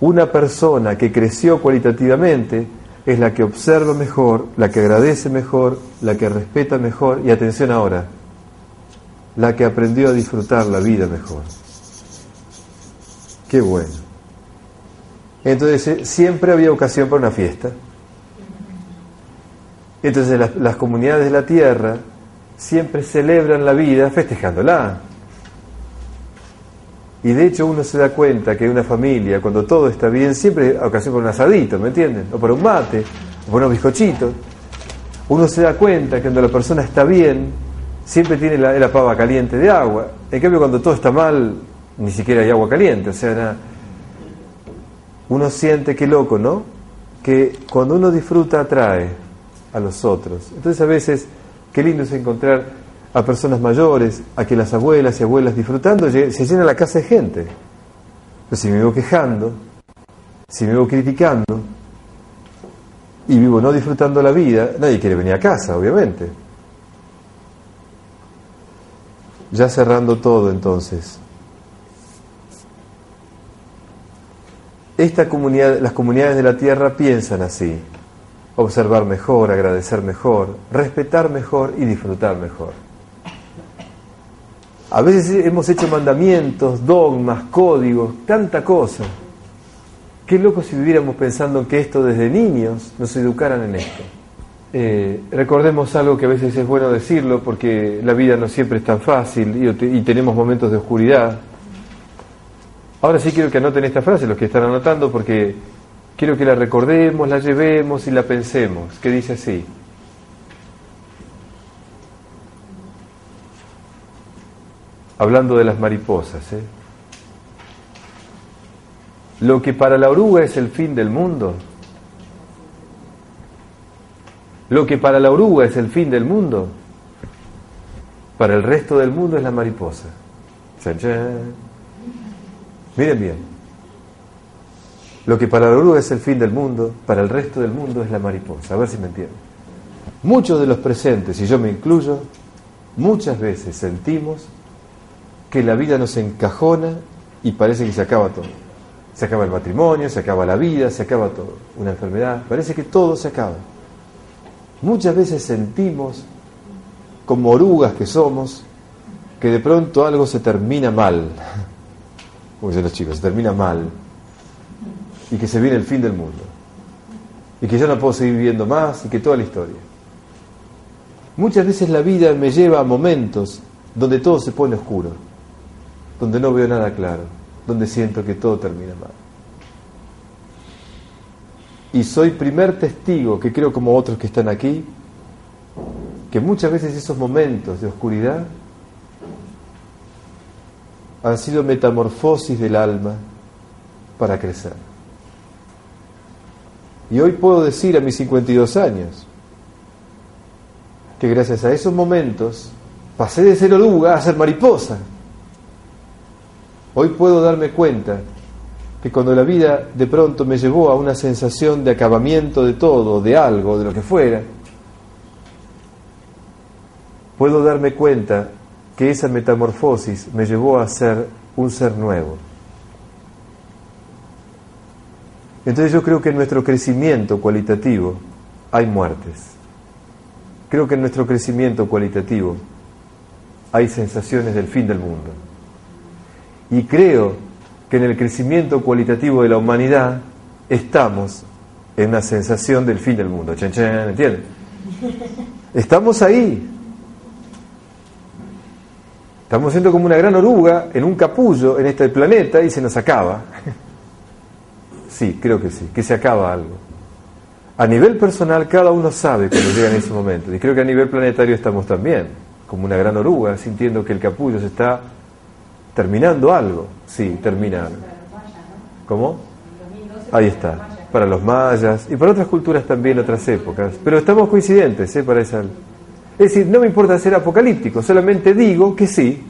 Speaker 1: una persona que creció cualitativamente es la que observa mejor, la que agradece mejor, la que respeta mejor y atención ahora, la que aprendió a disfrutar la vida mejor. Qué bueno. Entonces eh, siempre había ocasión para una fiesta. Entonces las, comunidades de la tierra siempre celebran la vida festejándola. Y de hecho uno se da cuenta que una familia, cuando todo está bien, siempre hay ocasión para un asadito, ¿me entienden? O para un mate, o para unos bizcochitos. Uno se da cuenta que cuando la persona está bien, siempre tiene la, la pava caliente de agua. En cambio, cuando todo está mal, ni siquiera hay agua caliente. O sea, nada, uno siente que loco, ¿no? Que cuando uno disfruta atrae a los otros. Entonces a veces, qué lindo es encontrar a personas mayores, a que las abuelas y abuelas disfrutando, se llena la casa de gente. Pero si me vivo quejando, si me vivo criticando, y vivo no disfrutando la vida, nadie quiere venir a casa, obviamente. Ya cerrando todo entonces. Esta comunidad, las comunidades de la tierra piensan así, observar mejor, agradecer mejor, respetar mejor y disfrutar mejor. A veces hemos hecho mandamientos, dogmas, códigos, tanta cosa. Qué loco si viviéramos pensando que esto desde niños nos educaran en esto. Eh, recordemos algo que a veces es bueno decirlo porque la vida no siempre es tan fácil y tenemos momentos de oscuridad. Ahora sí quiero que anoten esta frase, los que están anotando, porque quiero que la recordemos, la llevemos y la pensemos, que dice así. Hablando de las mariposas, ¿eh? Lo que para la oruga es el fin del mundo, lo que para la oruga es el fin del mundo, para el resto del mundo es la mariposa. Miren bien, lo que para la oruga es el fin del mundo, para el resto del mundo es la mariposa. A ver si me entienden. Muchos de los presentes, y yo me incluyo, muchas veces sentimos que la vida nos encajona y parece que se acaba todo. Se acaba el matrimonio, se acaba la vida, se acaba todo. Una enfermedad, parece que todo se acaba. Muchas veces sentimos, como orugas que somos, que de pronto algo se termina mal como los chicos, se termina mal y que se viene el fin del mundo y que yo no puedo seguir viviendo más y que toda la historia. Muchas veces la vida me lleva a momentos donde todo se pone oscuro, donde no veo nada claro, donde siento que todo termina mal. Y soy primer testigo, que creo como otros que están aquí, que muchas veces esos momentos de oscuridad han sido metamorfosis del alma para crecer. Y hoy puedo decir a mis 52 años que gracias a esos momentos pasé de ser oruga a ser mariposa. Hoy puedo darme cuenta que cuando la vida de pronto me llevó a una sensación de acabamiento de todo, de algo, de lo que fuera, puedo darme cuenta que esa metamorfosis me llevó a ser un ser nuevo. Entonces yo creo que en nuestro crecimiento cualitativo hay muertes. Creo que en nuestro crecimiento cualitativo hay sensaciones del fin del mundo. Y creo que en el crecimiento cualitativo de la humanidad estamos en una sensación del fin del mundo. Chen, ¿entienden? Estamos ahí. Estamos siendo como una gran oruga en un capullo en este planeta y se nos acaba. Sí, creo que sí, que se acaba algo. A nivel personal, cada uno sabe cuando llega en ese momento. Y creo que a nivel planetario estamos también, como una gran oruga, sintiendo que el capullo se está terminando algo. Sí, termina algo. ¿Cómo? Ahí está. Para los mayas y para otras culturas también, otras épocas. Pero estamos coincidentes, ¿eh? Para esa. Es decir, no me importa ser apocalíptico, solamente digo que sí,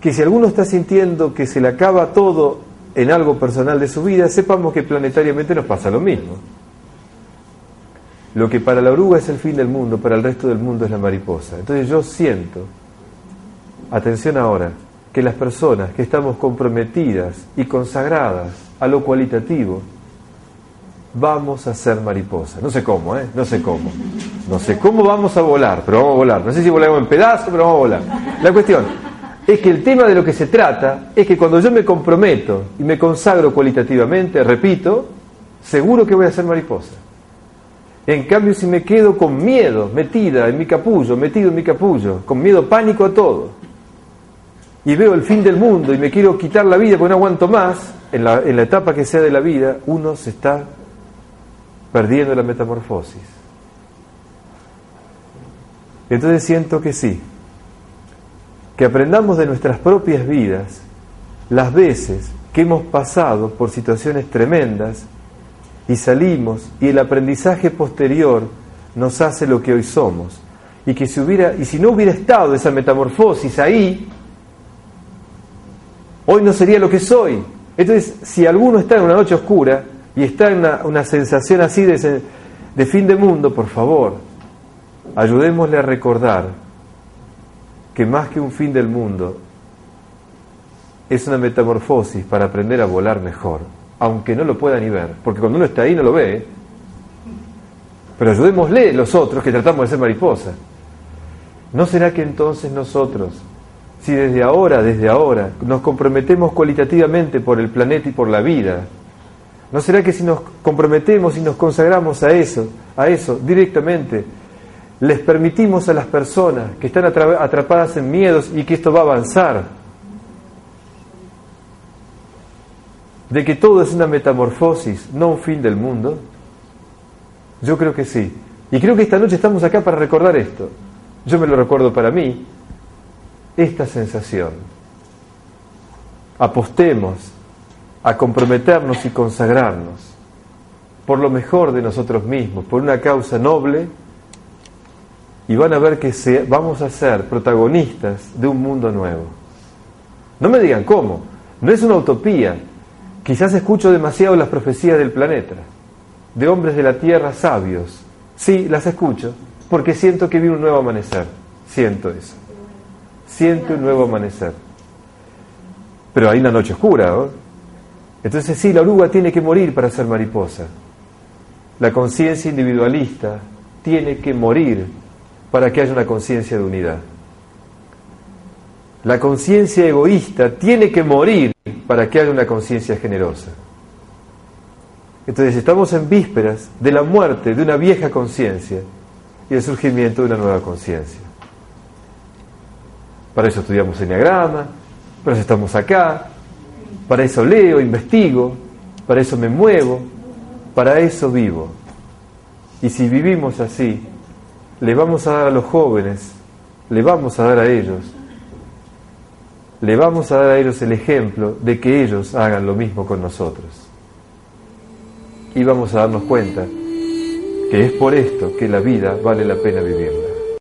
Speaker 1: que si alguno está sintiendo que se le acaba todo en algo personal de su vida, sepamos que planetariamente nos pasa lo mismo. Lo que para la oruga es el fin del mundo, para el resto del mundo es la mariposa. Entonces yo siento, atención ahora, que las personas que estamos comprometidas y consagradas a lo cualitativo, vamos a ser mariposa. No sé cómo, ¿eh? No sé cómo. No sé cómo vamos a volar, pero vamos a volar. No sé si volamos en pedazos, pero vamos a volar. La cuestión, es que el tema de lo que se trata es que cuando yo me comprometo y me consagro cualitativamente, repito, seguro que voy a ser mariposa. En cambio, si me quedo con miedo, metida en mi capullo, metido en mi capullo, con miedo, pánico a todo, y veo el fin del mundo y me quiero quitar la vida porque no aguanto más, en la, en la etapa que sea de la vida, uno se está perdiendo la metamorfosis. Entonces siento que sí, que aprendamos de nuestras propias vidas las veces que hemos pasado por situaciones tremendas y salimos y el aprendizaje posterior nos hace lo que hoy somos y que si hubiera y si no hubiera estado esa metamorfosis ahí hoy no sería lo que soy entonces si alguno está en una noche oscura y está en una, sensación así de, fin de mundo por favor ayudémosle a recordar que más que un fin del mundo, es una metamorfosis para aprender a volar mejor, aunque no lo pueda ni ver, porque cuando uno está ahí no lo ve. Pero ayudémosle los otros que tratamos de ser mariposa. ¿No será que entonces nosotros, si desde ahora, desde ahora, nos comprometemos cualitativamente por el planeta y por la vida, ¿no será que si nos comprometemos y nos consagramos a eso, a eso directamente, les permitimos a las personas que están atrapadas en miedos y que esto va a avanzar, de que todo es una metamorfosis, no un fin del mundo? Yo creo que sí. Y creo que esta noche estamos acá para recordar esto. Yo me lo recuerdo para mí, esta sensación. Apostemos a comprometernos y consagrarnos por lo mejor de nosotros mismos, por una causa noble y van a ver que vamos a ser protagonistas de un mundo nuevo. No me digan cómo, no es una utopía. Quizás escucho demasiado las profecías del planeta, de hombres de la tierra sabios. Sí, las escucho, porque siento que vi un nuevo amanecer. Siento eso. Siento un nuevo amanecer. Pero hay una noche oscura. Entonces sí, la oruga tiene que morir para ser mariposa. La conciencia individualista tiene que morir para que haya una conciencia de unidad. La conciencia egoísta tiene que morir para que haya una conciencia generosa. Entonces estamos en vísperas de la muerte de una vieja conciencia y el surgimiento de una nueva conciencia. Para eso estudiamos Enneagrama, para eso estamos acá, para eso leo, investigo, para eso me muevo, para eso vivo. Y si vivimos así, le vamos a dar a los jóvenes, le vamos a dar a ellos, le vamos a dar a ellos el ejemplo de que ellos hagan lo mismo con nosotros. Y vamos a darnos cuenta que es por esto que la vida vale la pena vivirla.